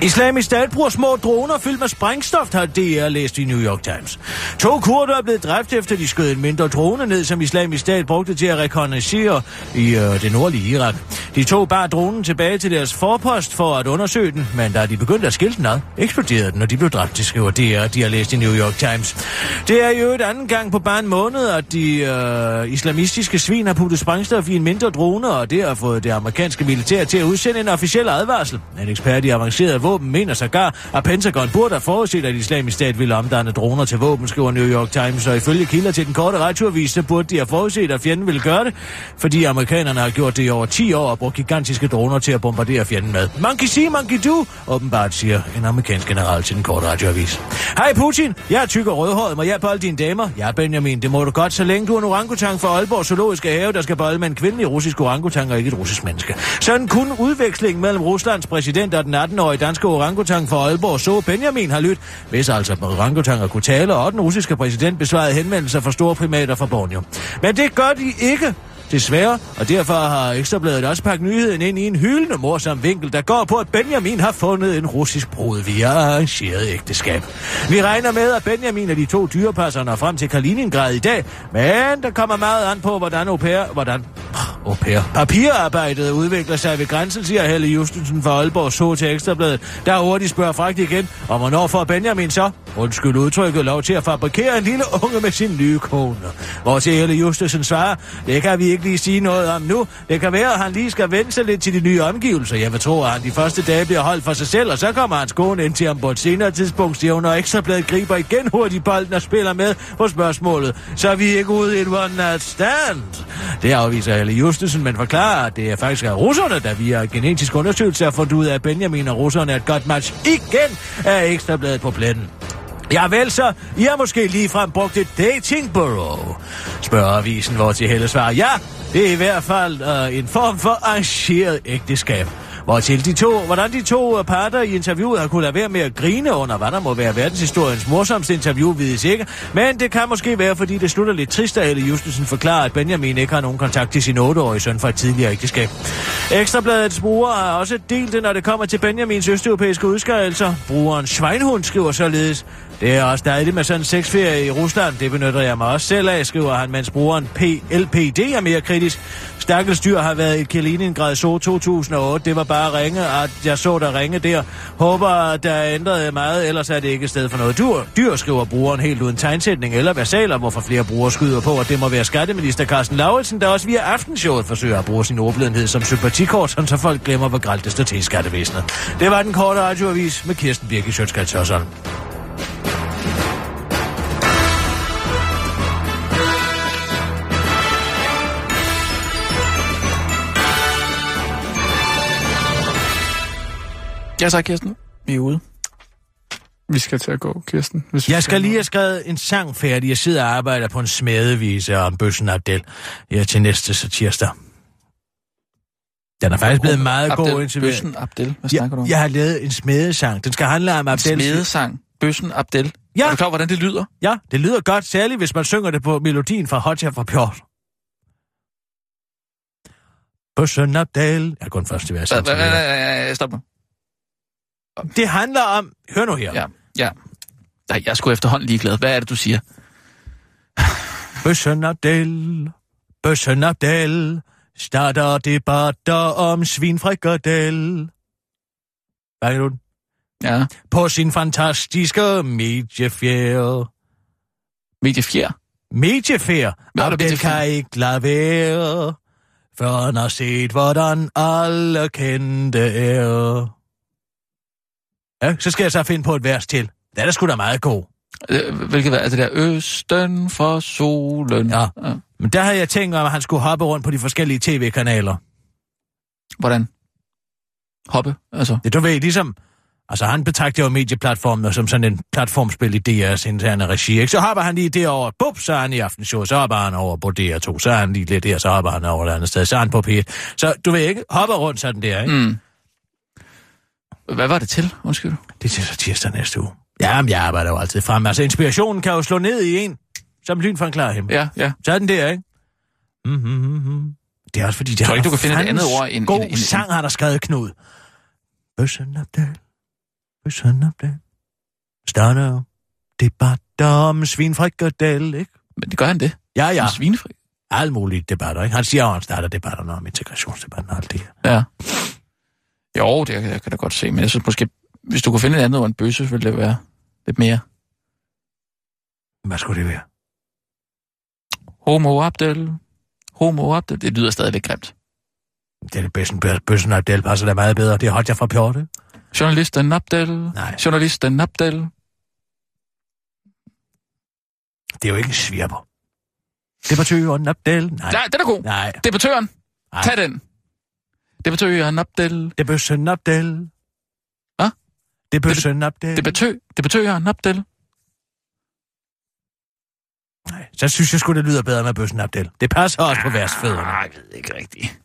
Islamisk Stat bruger små droner fyldt med sprængstof, har DR læst i New York Times. To kurder er blevet dræbt efter de skød en mindre drone ned, som Islamisk Stat brugte til at rekognoscere i øh, det nordlige Irak. De to bar dronen tilbage til deres forpost for at undersøge den, men da de begyndte at skille den ad, eksploderede den, og de blev dræbt, det skriver DR, de har læst i New York Times. Det er jo et anden gang på bare en måned, at de øh, islamistiske svin har puttet sprængstof i en mindre drone, og det har fået det amerikanske militær til at udsende en officiel advarsel. En ekspert i avanceret våben mener sågar, at Pentagon burde have forudset, at islamisk stat ville omdanne droner til våben, skriver New York Times, og ifølge kilder til den korte radioavis, så burde de have forudset, at fjenden ville gøre det, fordi amerikanerne har gjort det i over 10 år og brugt gigantiske droner til at bombardere fjenden med. Monkey see, monkey do, åbenbart siger en amerikansk general til den korte radioavis. Hej Putin, jeg er tyk og rødhåret, må jeg bolde dine damer? Ja, Benjamin, det må du godt, så længe du er en orangutang fra Aalborg Zoologiske Have, der skal bolde med en kvindelig russisk orangutang og ikke et russisk menneske. Sådan kun udveksling mellem Ruslands præsident og den 18-årige danske orangutang fra Aalborg. Så Benjamin har lyttet, hvis altså orangutanger kunne tale, og den russiske præsident besvarede henvendelser fra store primater fra Borneo. Men det gør de ikke, Desværre, og derfor har Ekstrabladet også pakket nyheden ind i en hyldende morsom vinkel, der går på, at Benjamin har fundet en russisk brud via arrangeret ægteskab. Vi regner med, at Benjamin og de to dyrepasser når frem til Kaliningrad i dag, men der kommer meget an på, hvordan au pair, hvordan au pair, papirarbejdet udvikler sig ved grænsen, siger Helle Justensen fra Aalborg så til Ekstrabladet, der hurtigt spørger fragt igen, og hvornår får Benjamin så, undskyld udtrykket, lov til at fabrikere en lille unge med sin nye kone. Hvor til Helle Justensen svarer, det kan vi ikke lige sige noget om nu. Det kan være, at han lige skal vende sig lidt til de nye omgivelser. Jeg vil tro, at han de første dage bliver holdt for sig selv, og så kommer hans kone ind til ham på et senere tidspunkt, siger hun, og Ekstrabladet griber igen hurtigt bolden og spiller med på spørgsmålet. Så er vi ikke ude i et one night stand. Det afviser Helle Justesen, men forklarer, at det er faktisk er russerne, der via genetisk undersøgelse har fundet ud af, at Benjamin og russerne er et godt match igen af Ekstrabladet på pletten. Ja vel så, I har måske lige frem brugt et dating bureau, spørger avisen, hvor til Helle svarer, ja, det er i hvert fald øh, en form for arrangeret ægteskab. Hvortil de to, hvordan de to øh, parter i interviewet har kunnet lade være med at grine under, hvad der må være verdenshistoriens morsomste interview, vides ikke. Men det kan måske være, fordi det slutter lidt trist, at Helle Justensen forklarer, at Benjamin ikke har nogen kontakt til sin 8-årige søn fra et tidligere ægteskab. Ekstrabladets bruger har også delt det, når det kommer til Benjamins østeuropæiske udskærelser. Brugeren Schweinhund skriver således, det er også dejligt med sådan en sexferie i Rusland. Det benytter jeg mig også selv af, skriver han, mens brugeren PLPD er mere kritisk. Stakkels dyr har været i Kaliningrad så 2008. Det var bare ringe, at jeg så der ringe der. Håber, der er ændret meget, ellers er det ikke et sted for noget dyr. Dyr skriver brugeren helt uden tegnsætning eller versaler, hvorfor flere brugere skyder på, at det må være skatteminister Carsten Lauritsen, der også via aftenshowet forsøger at bruge sin ordbledenhed som sympatikort, så folk glemmer, hvor grælt det står til i skattevæsenet. Det var den korte radioavis med Kirsten Birke Sjøtskrets Ja, så Kirsten. Vi er ude. Vi skal til at gå, Kirsten. Hvis vi Jeg skal lige have skrevet en sang færdig. Jeg sidder og arbejder på en smedevise om Bøssen Abdel. Ja, til næste så tirsdag. Den er faktisk blevet meget Abdel, god indtil videre. Bøssen Abdel, hvad snakker du om? jeg har lavet en smedesang. Den skal handle om En Abdel. smedesang. Bøssen Abdel. Ja. Er du klar, hvordan det lyder? Ja, det lyder godt, særligt hvis man synger det på melodien fra Hotja fra Pjort. Bøssen Abdel. Jeg er kun første vers. Stop nu. Det handler om... Hør nu her. Ja, ja. Nej, jeg er sgu efterhånden ligeglad. Hvad er det, du siger? Bøssen Abdel, Bøssen Abdel, starter debatter om svinfrikadel. Hvad er du? Ja. På sin fantastiske. Mediefjer? Mediefjer. Hvad er der Abdel mediefjer? kan ikke lade være, for han har set, hvordan alle kendte er. Ja, så skal jeg så finde på et vers til. Det er da sgu da meget god. Øh, Hvilket er det der? Østen for solen. Ja. Men der havde jeg tænkt om, at han skulle hoppe rundt på de forskellige tv-kanaler. Hvordan? Hoppe? Altså, Det du ved, ligesom... Altså, han betragter jo medieplatformen som sådan en platformspil i DR's interne regi, ikke? Så hopper han lige derover, bup, så er han i aftenshow, så hopper han over på DR2, så er han lige lidt der, så hopper han over et andet sted, så er han på P1. Så du ved ikke, hopper rundt sådan der, ikke? mm. Hvad var det til? Undskyld. Det er til så tirsdag næste uge. Ja, men jeg arbejder jo altid frem. Altså, inspirationen kan jo slå ned i en, som lyn fra en klar himmel. Ja, ja. Så er den der, ikke? Mm-hmm. Det er også fordi, det Tror ikke, du kan finde et andet ord end- God end- end- sang har der skrevet Knud. Bøssen Abdel. Bøssen Abdel. Starter debat om svinfrikadelle, ikke? Men det gør han det. Ja, ja. Med Svinefri. Alle mulige debatter, ikke? Han siger, at han starter debatterne om integrationsdebatten og alt det her. Ja. Jo, det jeg kan da godt se, men jeg synes måske, hvis du kunne finde et andet ord end bøsse, så ville det være lidt mere. Hvad skulle det være? Homo Abdel. Homo Abdel. Det lyder stadigvæk grimt. Det er det bedste. Bøssen Abdel passer da meget bedre. Det er Hodja fra Pjorte. Journalisten Abdel. Nej. Journalisten Abdel. Det er jo ikke en svirper. Debattøren Abdel. Nej. Nej, den er god. Nej. Debattøren. Nej. Tag den. Debattøren Abdel. Det er Bøssen Abdel. Hvad? Det er Bøssen Abdel. Debattø, debattøren Abdel. Nej, så synes jeg sgu, det lyder bedre med Bøssen Abdel. Det passer også på versfødderne. Nej, jeg ved ikke rigtigt.